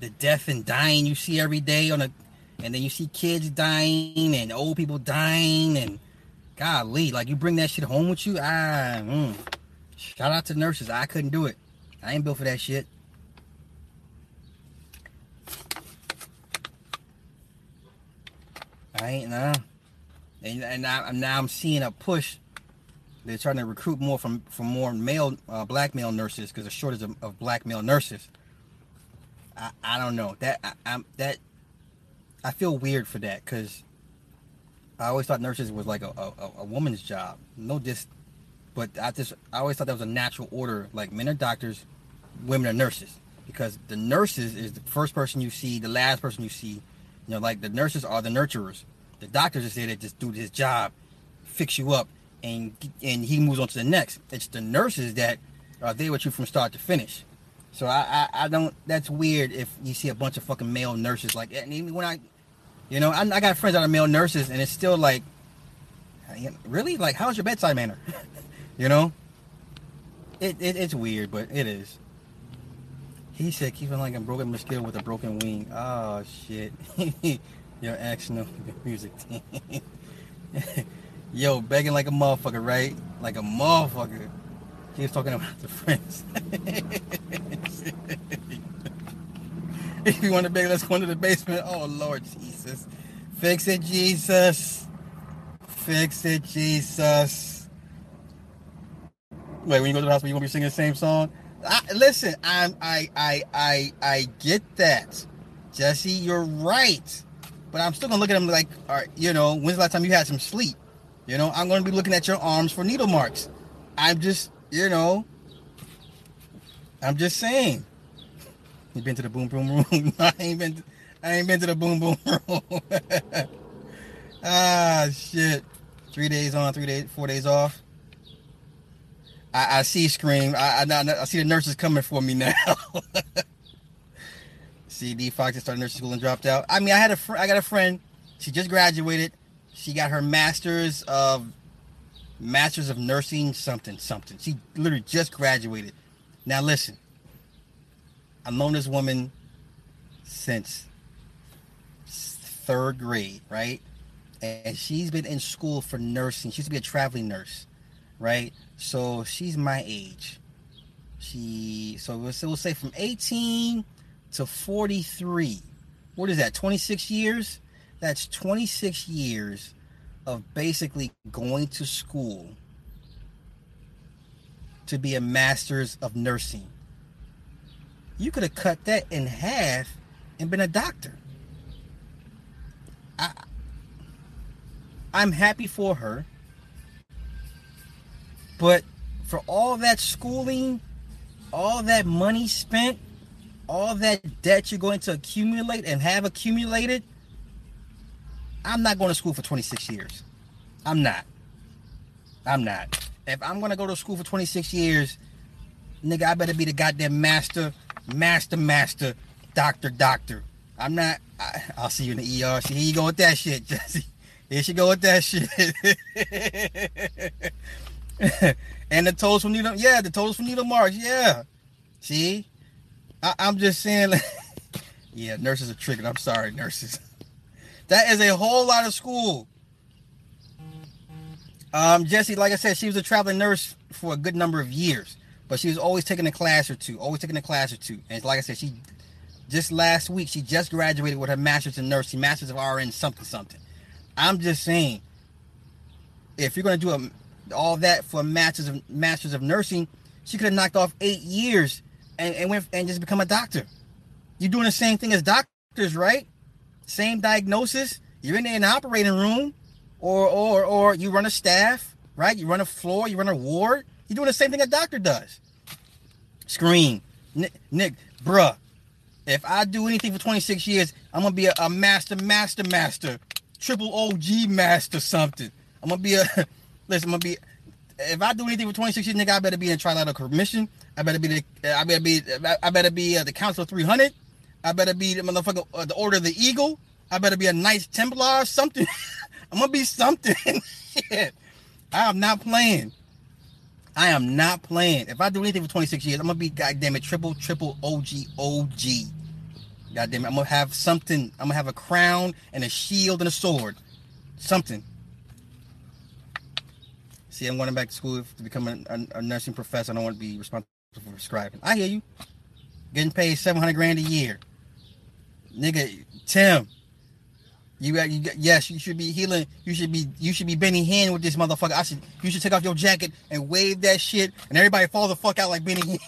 the death and dying you see every day on a and then you see kids dying and old people dying and golly, like you bring that shit home with you. Ah, mm. shout out to nurses. I couldn't do it. I ain't built for that shit. I ain't nah. And, and I, now I'm seeing a push. They're trying to recruit more from from more male uh, black male nurses because there's shortage of, of black male nurses. I, I don't know that I, I'm that I feel weird for that because I always thought nurses was like a, a, a woman's job. No dis, but I just I always thought that was a natural order. Like men are doctors, women are nurses because the nurses is the first person you see, the last person you see. You know, like the nurses are the nurturers. The doctors is there to just do his job, fix you up, and and he moves on to the next. It's the nurses that uh, are there with you from start to finish. So I, I, I don't. That's weird if you see a bunch of fucking male nurses like. And even when I, you know, I, I got friends that are male nurses, and it's still like, really, like, how's your bedside manner? you know, it, it it's weird, but it is. He said, keeping like a broken mosquito with a broken wing. Oh shit. Your no music team. Yo, begging like a motherfucker, right? Like a motherfucker. He was talking about the friends. if you want to beg, let's go into the basement. Oh Lord Jesus. Fix it, Jesus. Fix it, Jesus. Wait, when you go to the hospital, you gonna be singing the same song? I, listen, I'm I I I I get that. Jesse, you're right. But I'm still gonna look at them like, all right, you know, when's the last time you had some sleep? You know, I'm gonna be looking at your arms for needle marks. I'm just, you know, I'm just saying. You been to the boom boom room? I ain't been. To, I ain't been to the boom boom room. ah shit. Three days on, three days, four days off. I, I see scream. I, I, I see the nurses coming for me now. see D Fox just started nursing school and dropped out. I mean, I had a fr- I got a friend. She just graduated. She got her master's of master's of nursing something something. She literally just graduated. Now listen, I've known this woman since third grade, right? And she's been in school for nursing. She used to be a traveling nurse, right? So she's my age. She so we'll say, we'll say from 18 to 43. What is that? 26 years? That's 26 years of basically going to school to be a master's of nursing you could have cut that in half and been a doctor. I, I'm happy for her. But for all that schooling, all that money spent, all that debt you're going to accumulate and have accumulated, I'm not going to school for 26 years. I'm not. I'm not. If I'm going to go to school for 26 years, nigga, I better be the goddamn master master, master, doctor, doctor. I'm not. I, will see you in the ER. See, here you go with that shit, Jesse. Here she go with that shit. and the toes from needle, yeah, the toes from needle marks, yeah. See, I, am just saying, yeah, nurses are tricking. I'm sorry, nurses. That is a whole lot of school. Um, Jesse, like I said, she was a traveling nurse for a good number of years but she was always taking a class or two, always taking a class or two. And like I said, she just last week she just graduated with her master's in nursing, master's of RN something something. I'm just saying, if you're gonna do a, all that for master's of masters of nursing, she could have knocked off eight years and, and went and just become a doctor. You're doing the same thing as doctors, right? Same diagnosis. You're in, the operating room, or or or you run a staff, right? You run a floor, you run a ward you're doing the same thing a doctor does. Scream. Nick, Nick, bruh, if I do anything for 26 years, I'm gonna be a, a master, master, master, triple OG master something. I'm gonna be a listen, I'm gonna be if I do anything for 26 years, nigga, I better be in trilateral commission. I better be the I better be I better be uh, the Council 300. I better be the motherfucker uh, the Order of the Eagle. I better be a Knights Templar or something. I'm gonna be something. I am not playing. I am not playing. If I do anything for 26 years, I'm gonna be goddamn it triple triple OG OG. Goddamn it, I'm gonna have something. I'm gonna have a crown and a shield and a sword. Something. See, I'm going back to school to become a, a, a nursing professor. I don't want to be responsible prescribing. I hear you. Getting paid 700 grand a year. Nigga, Tim, you got, you got, yes, you should be healing. You should be, you should be Benny Hinn with this motherfucker. I should, you should take off your jacket and wave that shit, and everybody fall the fuck out like Benny.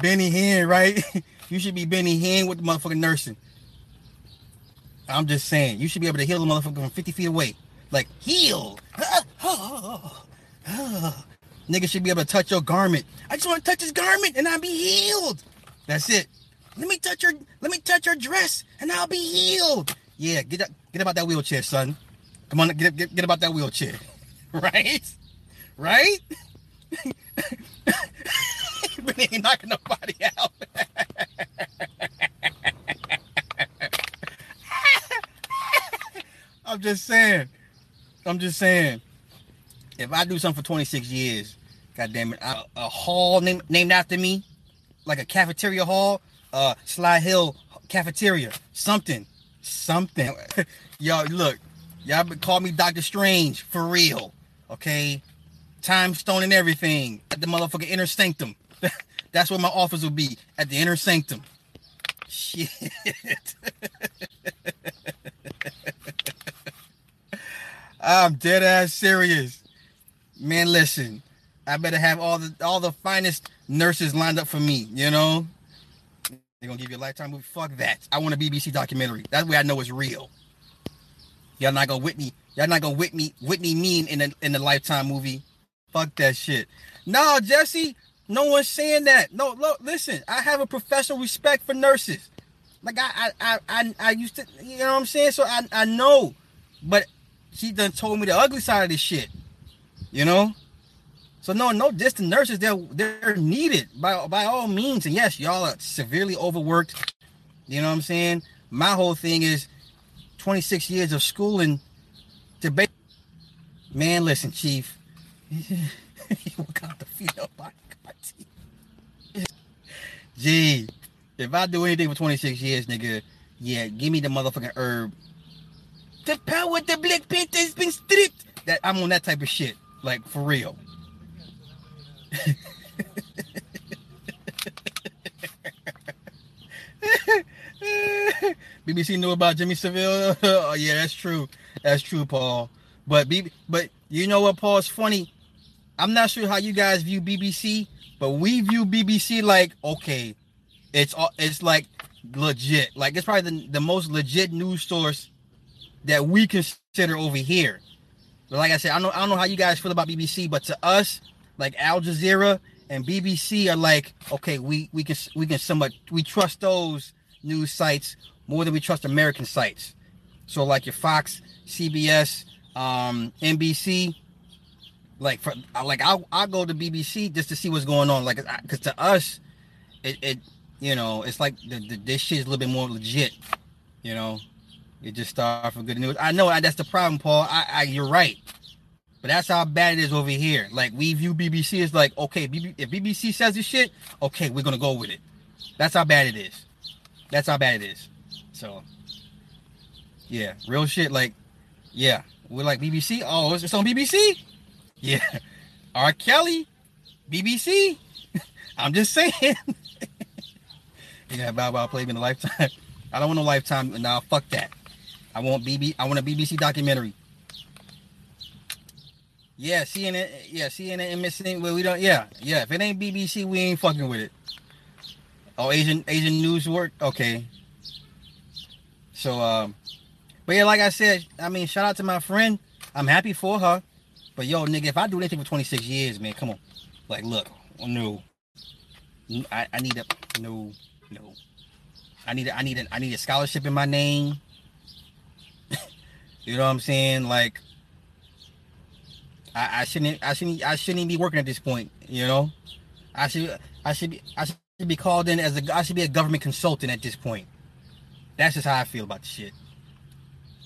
Benny Hinn, right? you should be Benny Hinn with the motherfucking nursing. I'm just saying, you should be able to heal the motherfucker from 50 feet away. Like, heal. Oh. Nigga should be able to touch your garment. I just want to touch his garment and I'll be healed. That's it. Let me touch your let me touch your dress and I'll be healed. Yeah, get up, get about that wheelchair, son. Come on, get get, get about that wheelchair. right? Right? but ain't knocking nobody out. I'm just saying. I'm just saying. If I do something for 26 years, God damn it, a, a hall named named after me, like a cafeteria hall, uh Sly Hill cafeteria, something, something. y'all look, y'all call me Doctor Strange for real, okay? Time stone and everything. At the motherfucking inner sanctum. That's where my office will be at the inner sanctum. Shit. I'm dead ass serious. Man, listen. I better have all the all the finest nurses lined up for me, you know? They're gonna give you a lifetime movie. Fuck that. I want a BBC documentary. That way I know it's real. Y'all not gonna Whitney. Y'all not gonna Whitney Whitney mean in the in the lifetime movie. Fuck that shit. No, Jesse. No one's saying that. No, look, listen. I have a professional respect for nurses. Like I I I I, used to, you know what I'm saying? So I I know, but she done told me the ugly side of this shit. You know? So no, no distant nurses, they're they're needed by by all means. And yes, y'all are severely overworked. You know what I'm saying? My whole thing is 26 years of schooling to ba- Man, listen, Chief. you got the Gee, if I do anything for 26 years, nigga, yeah, give me the motherfucking herb. The power of the Black Panther has been stripped. That I'm on that type of shit. Like for real. BBC knew about Jimmy Savile. oh yeah, that's true. That's true, Paul. But B- but you know what, Paul? It's funny. I'm not sure how you guys view BBC, but we view BBC like okay, it's all. it's like legit. Like it's probably the, the most legit news source that we consider over here. But like I said, I don't I don't know how you guys feel about BBC, but to us, like Al Jazeera and BBC are like, okay, we we can we can somewhat we trust those news sites more than we trust American sites. So like your Fox, CBS, um, NBC, like for like I'll I'll go to BBC just to see what's going on. Like because to us, it, it you know it's like the, the, this shit is a little bit more legit. You know, it just start for good news. I know that's the problem, Paul. I, I you're right. But that's how bad it is over here. Like we view BBC as like, okay, if BBC says this shit, okay, we're gonna go with it. That's how bad it is. That's how bad it is. So, yeah, real shit. Like, yeah, we're like BBC. Oh, it's on BBC. Yeah, R. Kelly, BBC. I'm just saying. yeah, Bow Wow played me in a lifetime. I don't want no lifetime. Now, fuck that. I want BB. I want a BBC documentary. Yeah, CNN. Yeah, CNN and missing. Well, we don't. Yeah, yeah. If it ain't BBC, we ain't fucking with it. Oh, Asian Asian news work. Okay. So, um, but yeah, like I said, I mean, shout out to my friend. I'm happy for her. But yo, nigga, if I do anything for 26 years, man, come on. Like, look, no, I, I need a no, no. I need a, I need a, I need a scholarship in my name. You know what I'm saying? Like, I, I shouldn't I shouldn't I shouldn't be working at this point. You know, I should I should be I should be called in as a I should be a government consultant at this point. That's just how I feel about the shit.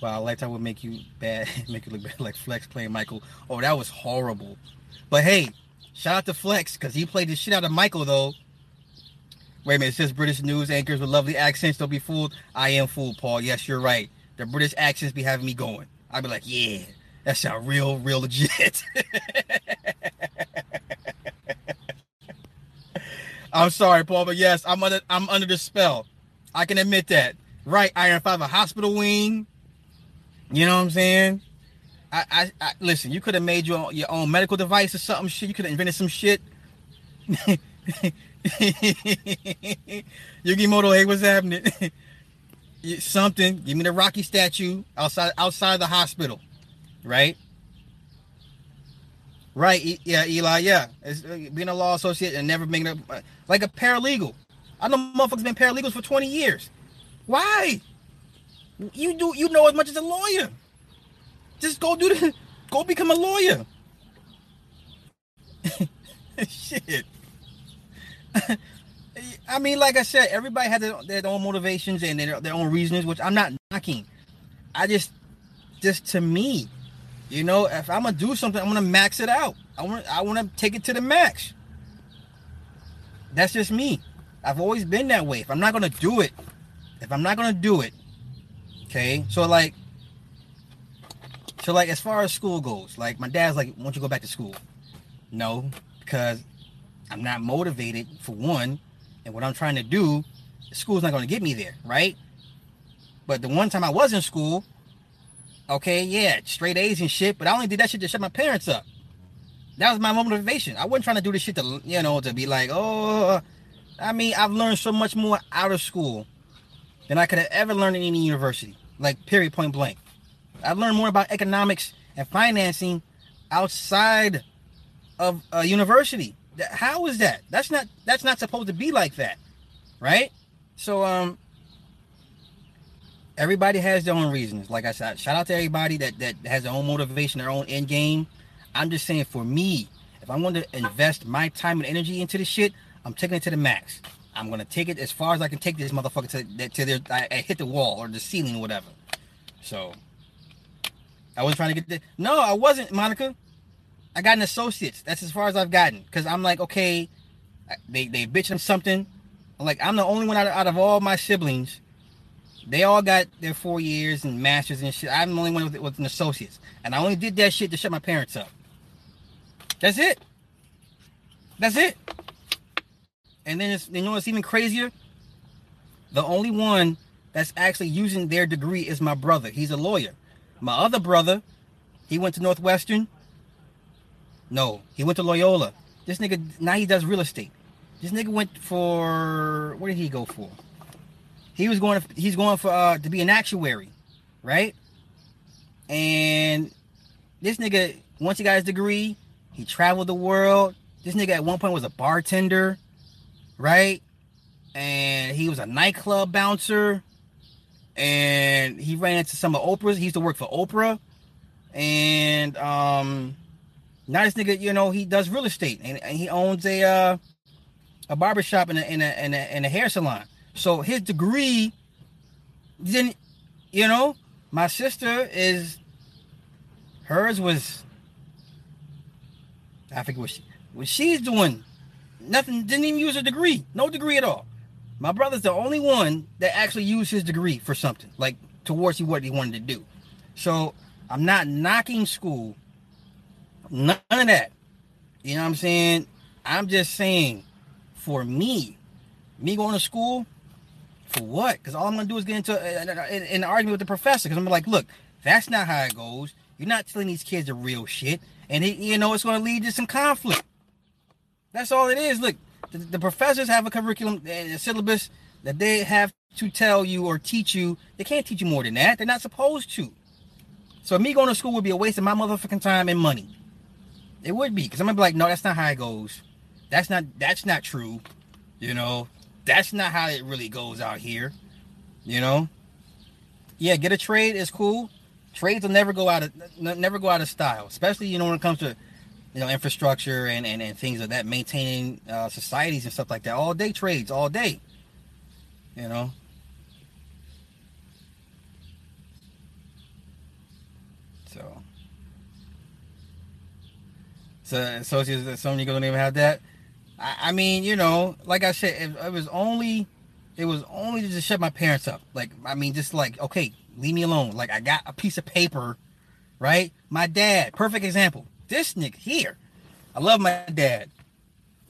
Wow, lifetime would make you bad, make you look bad like Flex playing Michael. Oh, that was horrible. But hey, shout out to Flex because he played the shit out of Michael though. Wait a minute, it says British news anchors with lovely accents. Don't be fooled. I am fooled, Paul. Yes, you're right. The British accents be having me going. I'd be like, yeah, that sound real, real legit. I'm sorry, Paul, but yes, I'm under I'm under the spell. I can admit that. Right, Iron Five, a hospital wing. You know what I'm saying? I, I, I listen. You could have made your your own medical device or something. Shit, you could have invented some shit. Yugimoto, hey, what's happening? something. Give me the Rocky statue outside outside the hospital right? Right, yeah, Eli, yeah. It's, uh, being a law associate and never being a, like a paralegal. I know motherfuckers been paralegals for 20 years. Why? You do you know as much as a lawyer. Just go do the go become a lawyer. Shit. I mean, like I said, everybody has their, their own motivations and their, their own reasons, which I'm not knocking. I just, just to me, you know, if I'm gonna do something, I'm gonna max it out. I want I want to take it to the max. That's just me. I've always been that way. If I'm not gonna do it, if I'm not gonna do it, okay. So like, so like as far as school goes, like my dad's like, "Won't you go back to school?" No, because I'm not motivated for one, and what I'm trying to do, school's not going to get me there, right? But the one time I was in school, okay, yeah, straight A's and shit, but I only did that shit to shut my parents up. That was my motivation. I wasn't trying to do this shit to, you know, to be like, oh, I mean, I've learned so much more out of school than I could have ever learned in any university, like period, point blank. I've learned more about economics and financing outside of a university. How is that? That's not that's not supposed to be like that, right? So um, everybody has their own reasons. Like I said, shout out to everybody that that has their own motivation, their own end game. I'm just saying, for me, if I'm going to invest my time and energy into this shit, I'm taking it to the max. I'm gonna take it as far as I can take this motherfucker to to their I, I hit the wall or the ceiling or whatever. So I wasn't trying to get the no, I wasn't, Monica. I got an associate's. That's as far as I've gotten. Cause I'm like, okay, they they bitching something. Like, I'm the only one out of, out of all my siblings. They all got their four years and masters and shit. I'm the only one with, with an associate's, and I only did that shit to shut my parents up. That's it. That's it. And then it's you know what's even crazier? The only one that's actually using their degree is my brother. He's a lawyer. My other brother, he went to Northwestern. No, he went to Loyola. This nigga now he does real estate. This nigga went for what did he go for? He was going. To, he's going for uh, to be an actuary, right? And this nigga, once he got his degree, he traveled the world. This nigga at one point was a bartender, right? And he was a nightclub bouncer. And he ran into some of Oprah's. He used to work for Oprah. And um now this nigga, you know, he does real estate and, and he owns a uh a barbershop and a, in a, in a, in a hair salon. So his degree didn't, you know, my sister is hers was I forget what she what she's doing. Nothing didn't even use a degree. No degree at all. My brother's the only one that actually used his degree for something, like towards what he wanted to do. So I'm not knocking school. None of that. You know what I'm saying? I'm just saying for me, me going to school, for what? Because all I'm gonna do is get into an argument with the professor. Because I'm like, look, that's not how it goes. You're not telling these kids the real shit, and it, you know it's gonna lead to some conflict. That's all it is. Look, the, the professors have a curriculum, eh, a syllabus that they have to tell you or teach you. They can't teach you more than that. They're not supposed to. So me going to school would be a waste of my motherfucking time and money. It would be because I'm gonna be like, no, that's not how it goes. That's not that's not true. You know, that's not how it really goes out here. You know, yeah, get a trade is cool. Trades will never go out of never go out of style, especially you know when it comes to you know infrastructure and and, and things of that maintaining uh, societies and stuff like that. All day trades, all day. You know. So. So associates, some you don't even have that. I, I mean, you know, like I said, it, it was only, it was only to just shut my parents up. Like, I mean, just like, okay, leave me alone. Like, I got a piece of paper, right? My dad, perfect example. This nigga here, I love my dad.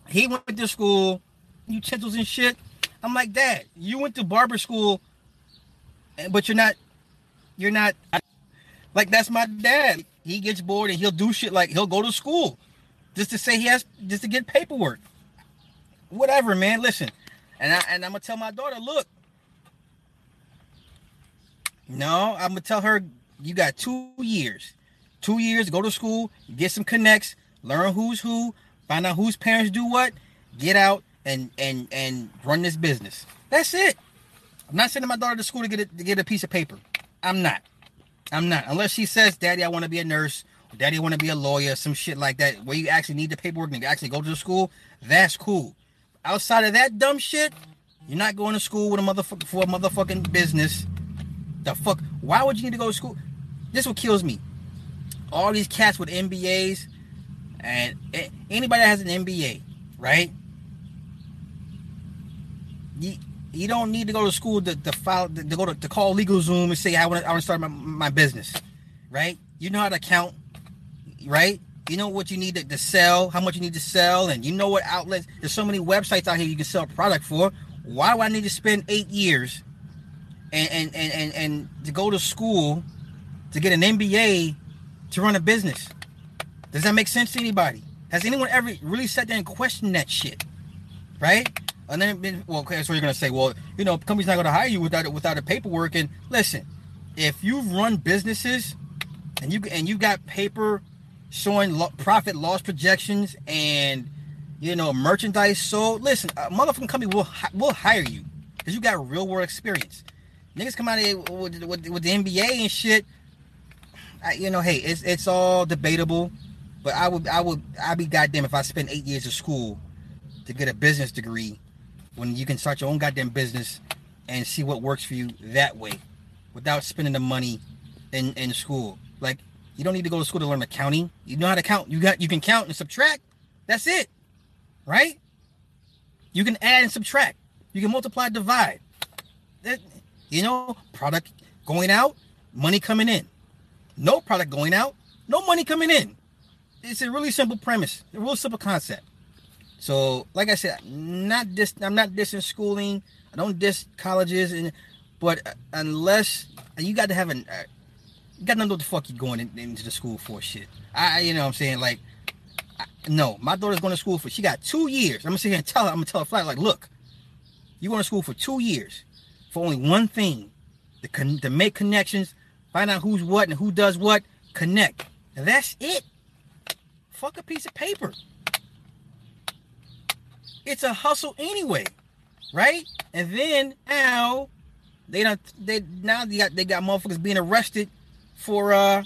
He went to school, utensils and shit. I'm like, Dad, you went to barber school, but you're not, you're not, like that's my dad. He gets bored and he'll do shit like he'll go to school just to say he has, just to get paperwork whatever, man. Listen, and I and I'm gonna tell my daughter, look. No, I'm gonna tell her you got two years. Two years, go to school, get some connects, learn who's who, find out whose parents do what, get out and and and run this business. That's it. I'm not sending my daughter to school to get a, to get a piece of paper. I'm not. I'm not. Unless she says, "Daddy, I want to be a nurse," "Daddy, want to be a lawyer," some shit like that, where you actually need the paperwork and actually go to the school. That's cool. Outside of that dumb shit, you're not going to school with a motherfucker for a motherfucking business. The fuck? Why would you need to go to school? This what kills me. All these cats with MBAs, and anybody that has an MBA, right? You, you don't need to go to school to, to file to, to go to, to call LegalZoom and say I want to I start my, my business, right? You know how to count, right? you know what you need to, to, sell, how much you need to sell, and you know what outlets. There's so many websites out here you can sell product for. Why do I need to spend eight years and and and and, and to go to school to get an MBA to run a business? Does that make sense to anybody? Has anyone ever really sat there and questioned that shit? Right? And then, well, okay, so you're gonna say, well, you know, company's not gonna hire you without it without the paperwork. And listen, if you've run businesses and you and you got paper showing lo- profit loss projections and you know merchandise sold, listen, a motherfucking company will will hire you because you got real world experience. Niggas come out here with, with, with the MBA and shit. I, you know, hey, it's it's all debatable, but I would I would I'd be goddamn if I spent eight years of school to get a business degree when you can start your own goddamn business and see what works for you that way without spending the money in in school. Like you don't need to go to school to learn accounting. You know how to count. You got you can count and subtract. That's it. Right? You can add and subtract. You can multiply, divide. That, you know, product going out, money coming in. No product going out, no money coming in. It's a really simple premise, a real simple concept. So, like I said, not dis I'm not dissing schooling. I don't diss colleges and but unless you got to have an, uh, got what the fuck you going in, into the school for shit. I, you know what I'm saying? Like, I, no, my daughter's going to school for, she got two years. I'm going to sit here and tell her, I'm going to tell her flat, like, look, you going to school for two years for only one thing to, con- to make connections, find out who's what and who does what, connect. And that's it. Fuck a piece of paper. It's a hustle anyway, right? And then now they don't. They now they got they got motherfuckers being arrested for uh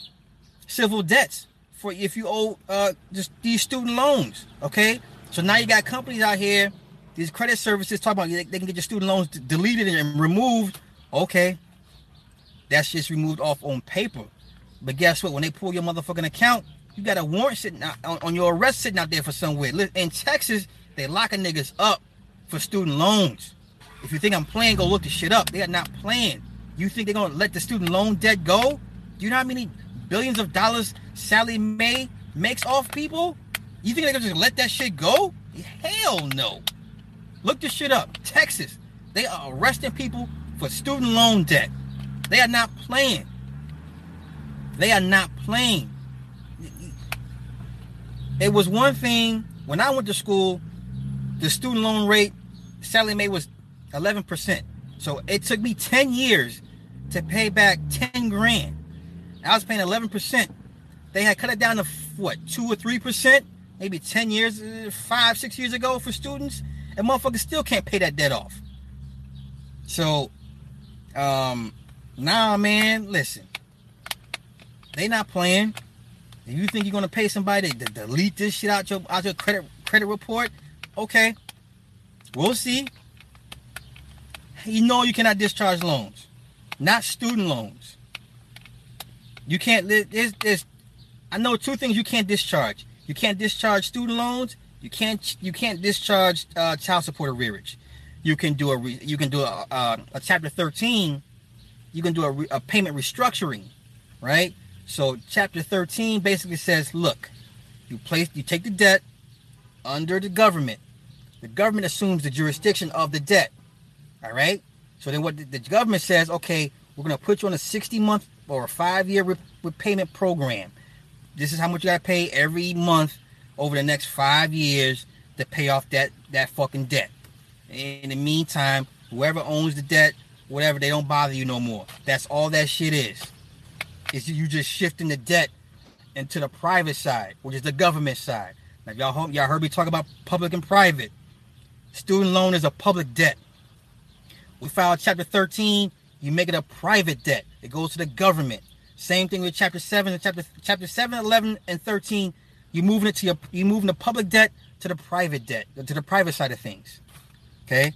civil debts for if you owe uh just these student loans. Okay, so now you got companies out here, these credit services talk about they, they can get your student loans deleted and removed. Okay, that's just removed off on paper. But guess what? When they pull your motherfucking account, you got a warrant sitting out, on, on your arrest sitting out there for somewhere. In Texas, they locking niggas up for student loans. If you think I'm playing, go look the shit up. They are not playing. You think they're gonna let the student loan debt go? Do you know how many billions of dollars Sallie Mae makes off people? You think they're gonna just let that shit go? Hell no. Look this shit up. Texas, they are arresting people for student loan debt. They are not playing. They are not playing. It was one thing when I went to school, the student loan rate, Sallie Mae was 11%. So it took me 10 years to pay back 10 grand. I was paying 11%. They had cut it down to what, 2 or 3%? Maybe 10 years, uh, five, six years ago for students. And motherfuckers still can't pay that debt off. So, um, nah, man, listen. They not playing. If you think you're gonna pay somebody to delete this shit out your out your credit credit report, okay. We'll see you know you cannot discharge loans, not student loans. You can't. There's, there's, I know two things you can't discharge. You can't discharge student loans. You can't. You can't discharge uh, child support arrearage. You can do a. Re, You can do a, a, a chapter 13. You can do a, a payment restructuring, right? So chapter 13 basically says, look, you place, you take the debt under the government. The government assumes the jurisdiction of the debt. All right. So then what the government says, okay, we're going to put you on a 60 month or a five year repayment program. This is how much you got to pay every month over the next five years to pay off that, that fucking debt. In the meantime, whoever owns the debt, whatever, they don't bother you no more. That's all that shit is. Is you just shifting the debt into the private side, which is the government side. Now y'all y'all heard me talk about public and private. Student loan is a public debt. We file chapter 13, you make it a private debt. It goes to the government. Same thing with chapter 7 and chapter chapter 7, 11, and 13. You're moving it to your you're moving the public debt to the private debt, to the private side of things. Okay?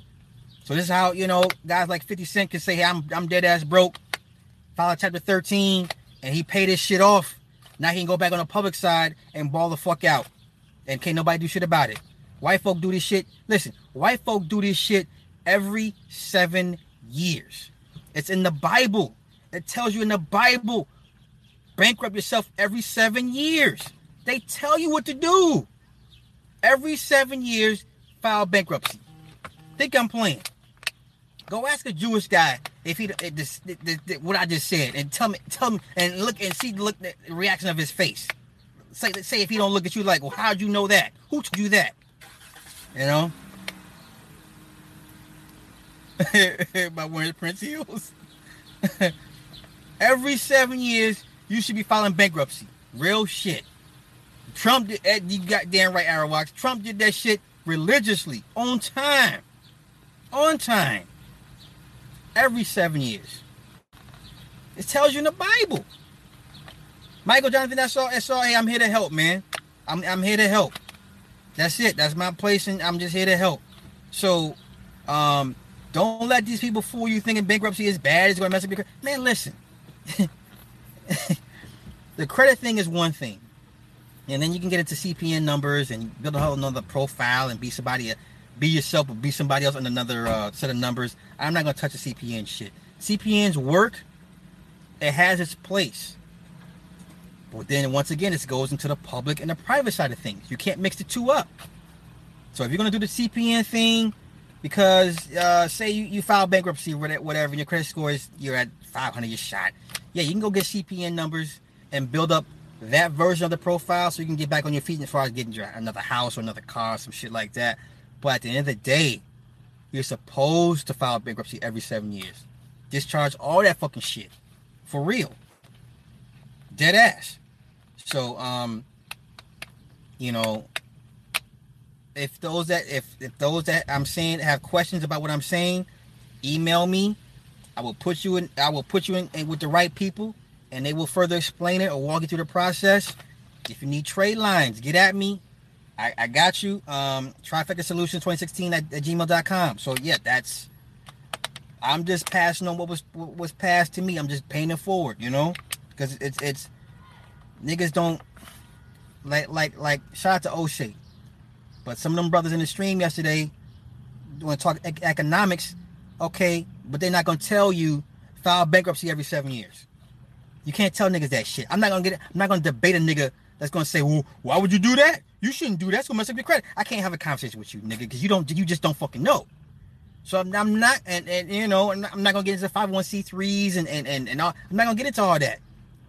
So this is how, you know, guys like 50 Cent can say, hey, I'm I'm dead ass broke. File chapter 13, and he paid his shit off. Now he can go back on the public side and ball the fuck out. And can't nobody do shit about it. White folk do this shit. Listen, white folk do this shit every seven years. It's in the Bible. It tells you in the Bible, bankrupt yourself every seven years. They tell you what to do. Every seven years, file bankruptcy. Think I'm playing. Go ask a Jewish guy if he this, this, this, what I just said, and tell me, tell me, and look and see the look the reaction of his face. Say, say if he don't look at you like, well, how'd you know that? Who told you that? You know. By wearing Prince heels. Every seven years, you should be filing bankruptcy. Real shit. Trump did that. You got damn right, Arrowbox. Trump did that shit religiously, on time. On time. Every seven years. It tells you in the Bible. Michael Jonathan, that's all. That's all. Hey, I'm here to help, man. I'm, I'm here to help. That's it. That's my place, and I'm just here to help. So, um, don't let these people fool you thinking bankruptcy is bad. It's going to mess up your man. Listen, the credit thing is one thing, and then you can get into CPN numbers and build a whole another profile and be somebody, be yourself or be somebody else on another uh, set of numbers. I'm not going to touch the CPN shit. CPN's work, it has its place. But then once again, it goes into the public and the private side of things. You can't mix the two up. So if you're going to do the CPN thing, because uh, say you, you file bankruptcy whatever, and your credit score is you're at 500, you're shot. Yeah, you can go get CPN numbers and build up that version of the profile so you can get back on your feet as far as getting your, another house or another car, some shit like that. But at the end of the day, you're supposed to file bankruptcy every seven years. Discharge all that fucking shit. For real. Dead ass. So, um, you know, if those that if, if those that I'm saying have questions about what I'm saying, email me. I will put you in. I will put you in, in with the right people, and they will further explain it or walk you through the process. If you need trade lines, get at me. I, I got you. Um, Trifecta Solutions 2016 at, at gmail.com. So yeah, that's. I'm just passing on what was what was passed to me. I'm just paying it forward, you know, because it's it's niggas don't like like like shout out to O'Shea. But some of them brothers in the stream yesterday to talk economics, okay, but they're not gonna tell you file bankruptcy every seven years. You can't tell niggas that shit. I'm not gonna get. I'm not gonna debate a nigga that's gonna say, "Well, why would you do that? You shouldn't do that. It's gonna mess up your credit." I can't have a conversation with you, nigga, because you don't. You just don't fucking know. So I'm, I'm not, and, and you know, I'm not, gonna get into 501c3s and and and and all, I'm not gonna get into all that.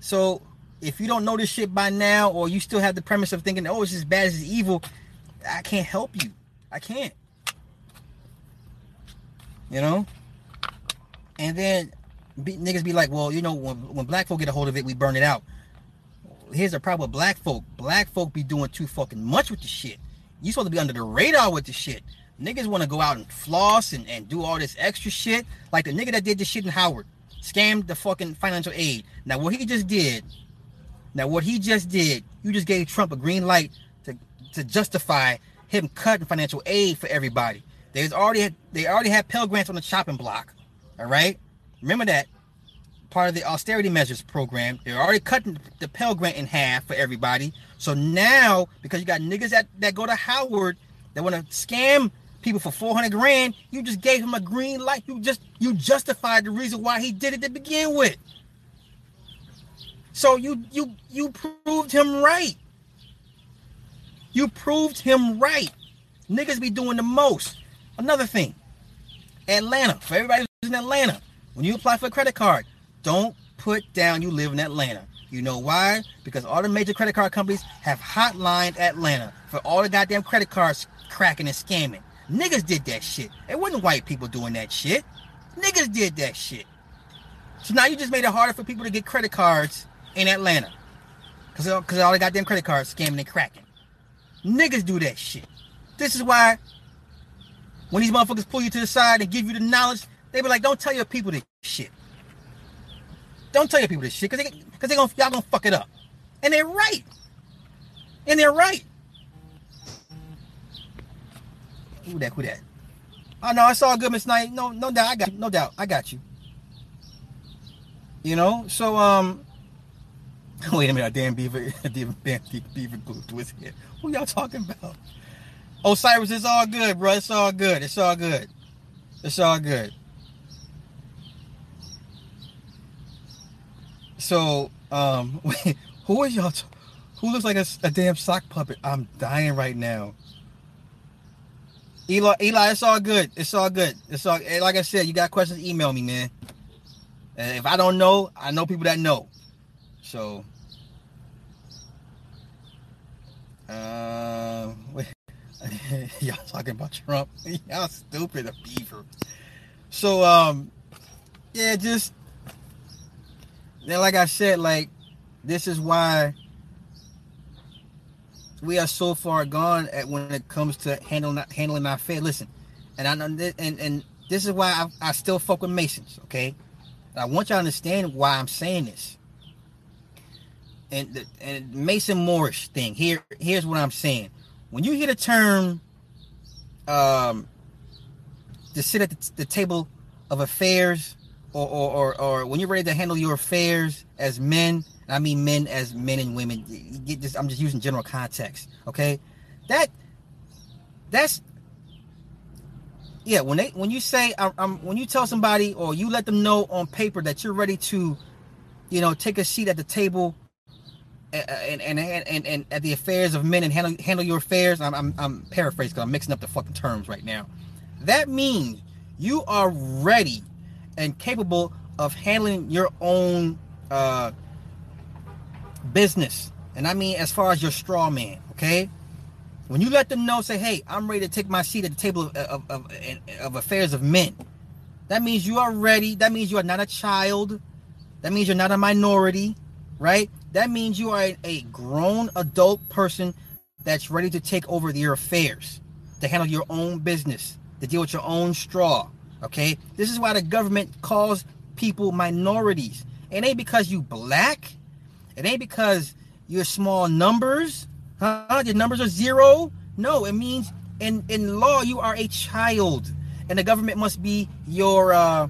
So if you don't know this shit by now, or you still have the premise of thinking, "Oh, it's as bad as it's evil," I can't help you. I can't. You know? And then be, niggas be like, well, you know, when, when black folk get a hold of it, we burn it out. Here's the problem with black folk. Black folk be doing too fucking much with the shit. You supposed to be under the radar with the shit. Niggas want to go out and floss and, and do all this extra shit. Like the nigga that did this shit in Howard. Scammed the fucking financial aid. Now what he just did, now what he just did, you just gave Trump a green light to to justify him cutting financial aid for everybody. There's already they already had Pell Grants on the chopping block. All right, remember that part of the austerity measures program. They're already cutting the Pell Grant in half for everybody. So now, because you got niggas that, that go to Howard that want to scam people for 400 grand, you just gave him a green light. You just you justified the reason why he did it to begin with. So you you you proved him right. You proved him right. Niggas be doing the most. Another thing, Atlanta. For everybody in Atlanta, when you apply for a credit card, don't put down you live in Atlanta. You know why? Because all the major credit card companies have hotline Atlanta for all the goddamn credit cards cracking and scamming. Niggas did that shit. It wasn't white people doing that shit. Niggas did that shit. So now you just made it harder for people to get credit cards in Atlanta. Because all the goddamn credit cards scamming and cracking. Niggas do that shit. This is why when these motherfuckers pull you to the side and give you the knowledge, they be like, don't tell your people this shit. Don't tell your people this shit, cause they cause they gonna y'all gonna fuck it up. And they're right. And they're right. Who that? Who that? Oh no, it's all good, Miss Knight. No, no doubt. I got you. No doubt. I got you. You know, so um Wait a minute, damn beaver, damn beaver glued to his head. Who y'all talking about? Osiris, it's all good, bro. It's all good. It's all good. It's all good. So, um, who is y'all? Who looks like a, a damn sock puppet? I'm dying right now. Eli, Eli, it's all good. It's all good. It's all like I said. You got questions? Email me, man. And if I don't know, I know people that know. So, uh, y'all talking about Trump? y'all stupid, a beaver. So, um, yeah, just then, like I said, like this is why we are so far gone at when it comes to handling handling our faith. Listen, and I know this, and and this is why I, I still fuck with Masons. Okay, I want you to understand why I'm saying this. And the and Mason Morris thing here. Here's what I'm saying. When you hear the term, um, to sit at the, the table of affairs, or, or or or when you're ready to handle your affairs as men I mean men as men and women. this. I'm just using general context. Okay, that that's yeah. When they when you say I'm, I'm when you tell somebody or you let them know on paper that you're ready to, you know, take a seat at the table. And and, and and and at the affairs of men and handle handle your affairs. I'm I'm, I'm paraphrasing because I'm mixing up the fucking terms right now. That means you are ready and capable of handling your own uh, business. And I mean, as far as your straw man, okay? When you let them know, say, hey, I'm ready to take my seat at the table of, of, of, of affairs of men, that means you are ready. That means you are not a child. That means you're not a minority, right? That means you are a, a grown adult person that's ready to take over your affairs, to handle your own business, to deal with your own straw. Okay? This is why the government calls people minorities. It ain't because you black. It ain't because you're small numbers. Huh? Your numbers are zero. No, it means in in law you are a child, and the government must be your uh,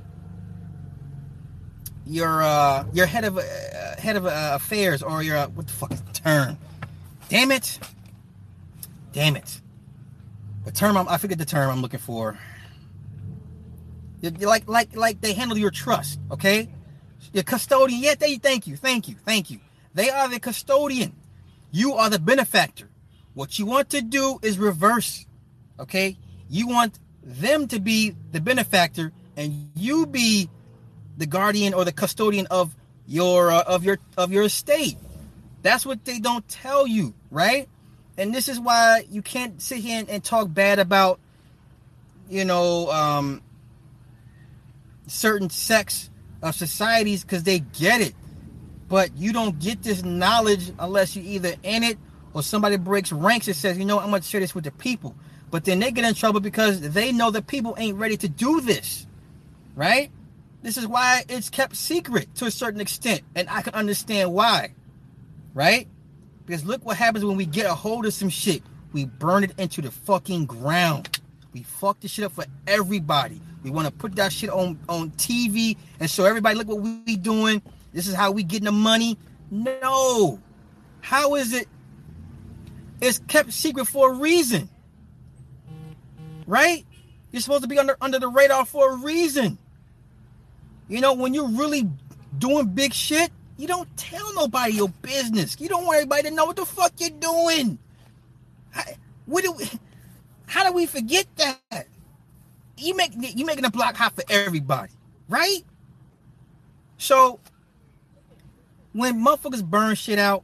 your uh, your head of uh, head of uh, affairs or your uh, what the fuck is the term? Damn it! Damn it! The term I'm, I forget the term I'm looking for. Like like like they handle your trust, okay? Your custodian. Yeah, they thank you, thank you, thank you. They are the custodian. You are the benefactor. What you want to do is reverse. Okay? You want them to be the benefactor and you be the guardian or the custodian of your uh, of your of your estate. That's what they don't tell you, right? And this is why you can't sit here and, and talk bad about you know um certain sects of societies because they get it but you don't get this knowledge unless you either in it or somebody breaks ranks and says, you know, I'm going to share this with the people. But then they get in trouble because they know the people ain't ready to do this, right? This is why it's kept secret to a certain extent, and I can understand why, right? Because look what happens when we get a hold of some shit. We burn it into the fucking ground. We fuck this shit up for everybody. We want to put that shit on on TV and show everybody, look what we doing. This is how we getting the money. No. How is it? It's kept secret for a reason. Right? You're supposed to be under under the radar for a reason. You know, when you're really doing big shit, you don't tell nobody your business. You don't want everybody to know what the fuck you're doing. How, what do we, how do we forget that? You make you making a block hot for everybody, right? So when motherfuckers burn shit out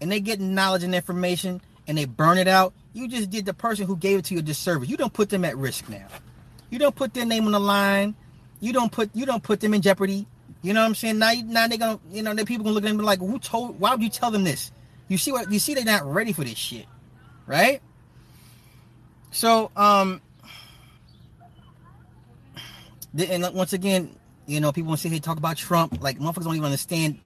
and they get knowledge and information and they burn it out, you just did the person who gave it to you a disservice. You don't put them at risk now. You don't put their name on the line. You don't put you don't put them in jeopardy. You know what I'm saying? Now, now they're gonna, you know, the people gonna look at them like, who told? Why would you tell them this? You see what? You see they're not ready for this shit, right? So, um, and once again, you know, people want to sit here talk about Trump, like motherfuckers don't even understand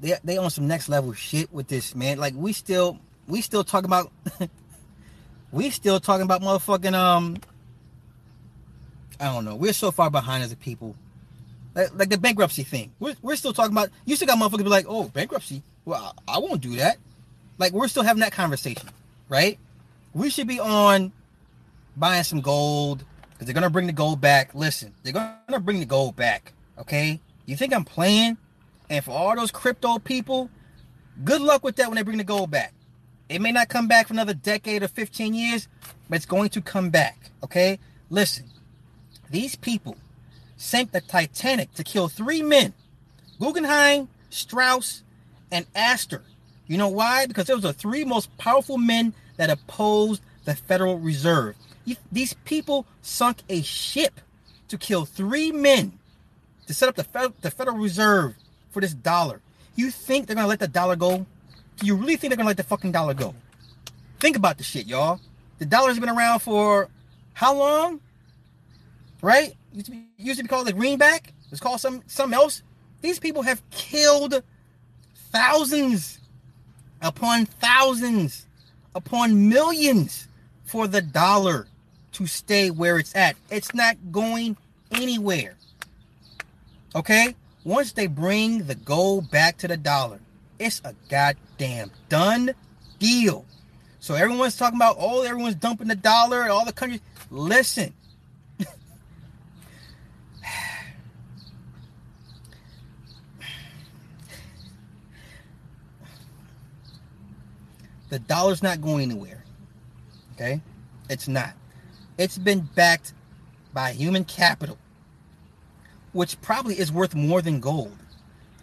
they they on some next level shit with this man. Like we still we still talking about we still talking about motherfucking um I don't know. We're so far behind as a people. Like, like the bankruptcy thing. We're, we're still talking about you still got motherfuckers be like, oh, bankruptcy. Well, I, I won't do that. Like we're still having that conversation, right? We should be on buying some gold because they're gonna bring the gold back. Listen, they're gonna bring the gold back. Okay, you think I'm playing? And for all those crypto people, Good luck with that when they bring the gold back. It may not come back for another decade or 15 years, but it's going to come back. Okay? Listen, these people sank the Titanic to kill three men Guggenheim, Strauss, and Astor. You know why? Because those are three most powerful men that opposed the Federal Reserve. These people sunk a ship to kill three men to set up the, the Federal Reserve for this dollar. You think they're gonna let the dollar go? Do you really think they're gonna let the fucking dollar go? Think about the shit, y'all. The dollar's been around for how long? Right? Used to be, used to be called the greenback. It's called some something else. These people have killed thousands upon thousands upon millions for the dollar to stay where it's at. It's not going anywhere. Okay? Once they bring the gold back to the dollar, it's a goddamn done deal. So everyone's talking about, oh, everyone's dumping the dollar, all the countries. Listen. the dollar's not going anywhere. Okay? It's not. It's been backed by human capital which probably is worth more than gold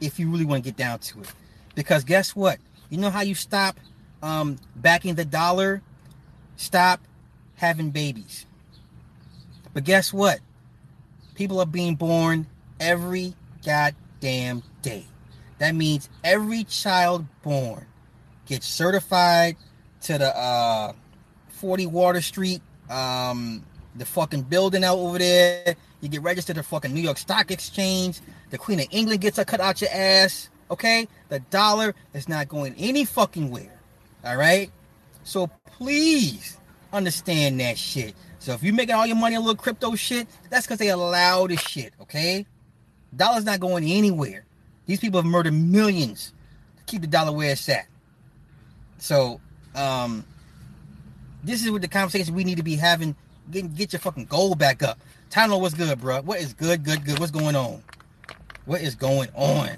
if you really want to get down to it. Because guess what? You know how you stop um, backing the dollar? Stop having babies. But guess what? People are being born every goddamn day. That means every child born gets certified to the uh, 40 Water Street, um, the fucking building out over there you get registered at fucking New York Stock Exchange. The Queen of England gets a cut out your ass. Okay? The dollar is not going any fucking where. All right? So please understand that shit. So if you're making all your money on little crypto shit, that's because they allow this shit. Okay? Dollar's not going anywhere. These people have murdered millions to keep the dollar where it's at. So, um, this is what the conversation we need to be having. Get, get your fucking gold back up. Time Lord, what's good, bro? What is good, good, good? What's going on? What is going on?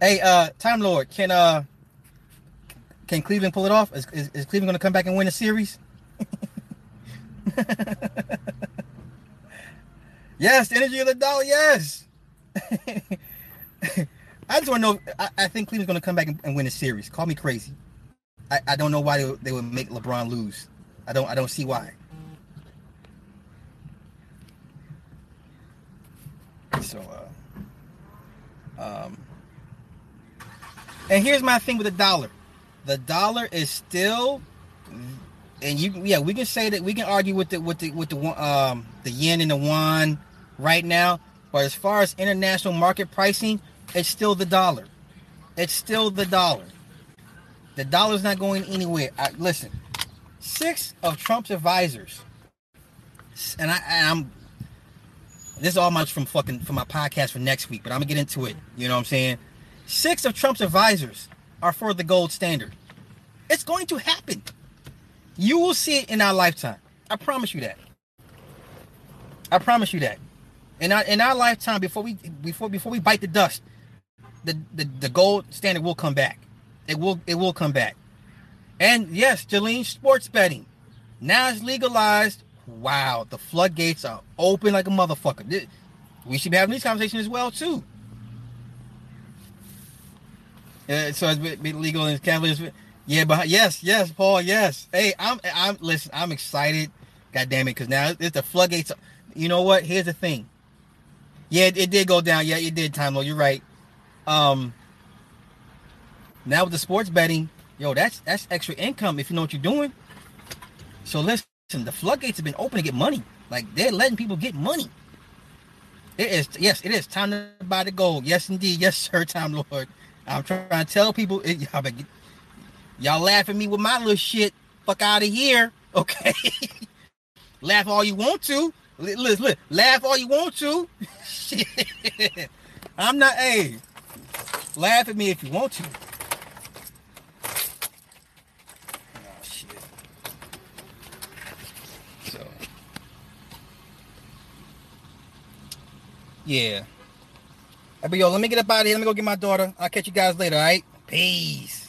Hey, uh, Time Lord, can uh, can Cleveland pull it off? Is, is, is Cleveland gonna come back and win the series? yes, energy of the dollar. Yes. I just want to know. I, I, think Cleveland's gonna come back and, and, win the series. Call me crazy. I, I don't know why they, they would make LeBron lose. I don't. I don't see why. So, uh, um, and here's my thing with the dollar. The dollar is still, and you, yeah, we can say that we can argue with the with the with the um the yen and the yuan right now, but as far as international market pricing, it's still the dollar. It's still the dollar. The dollar's not going anywhere. I, listen, six of Trump's advisors, and I, I'm this is all much from fucking from my podcast for next week, but I'm gonna get into it. You know what I'm saying? Six of Trump's advisors are for the gold standard. It's going to happen. You will see it in our lifetime. I promise you that. I promise you that. In our in our lifetime, before we before before we bite the dust, the, the, the gold standard will come back. It will it will come back. And yes, Jolene sports betting. Now it's legalized wow, the floodgates are open like a motherfucker. We should be having these conversations as well too. Yeah, so it's been legal in Cavaliers. Yeah, but yes, yes, Paul, yes. Hey, I'm, I'm. Listen, I'm excited. God damn it, because now it's the floodgates. You know what? Here's the thing. Yeah, it, it did go down. Yeah, it did, Time Lord. You're right. Um. Now with the sports betting, yo, that's that's extra income if you know what you're doing. So listen, the floodgates have been open to get money. Like they're letting people get money. It is yes, it is time to buy the gold. Yes, indeed, yes, sir, time lord. I'm trying to tell people, it, y'all, y'all laugh at me with my little shit. Fuck out of here, okay? laugh all you want to. Listen, listen, laugh all you want to. shit. I'm not. Hey, laugh at me if you want to. Yeah. But yo, let me get up out of here. Let me go get my daughter. I'll catch you guys later, all right? Peace.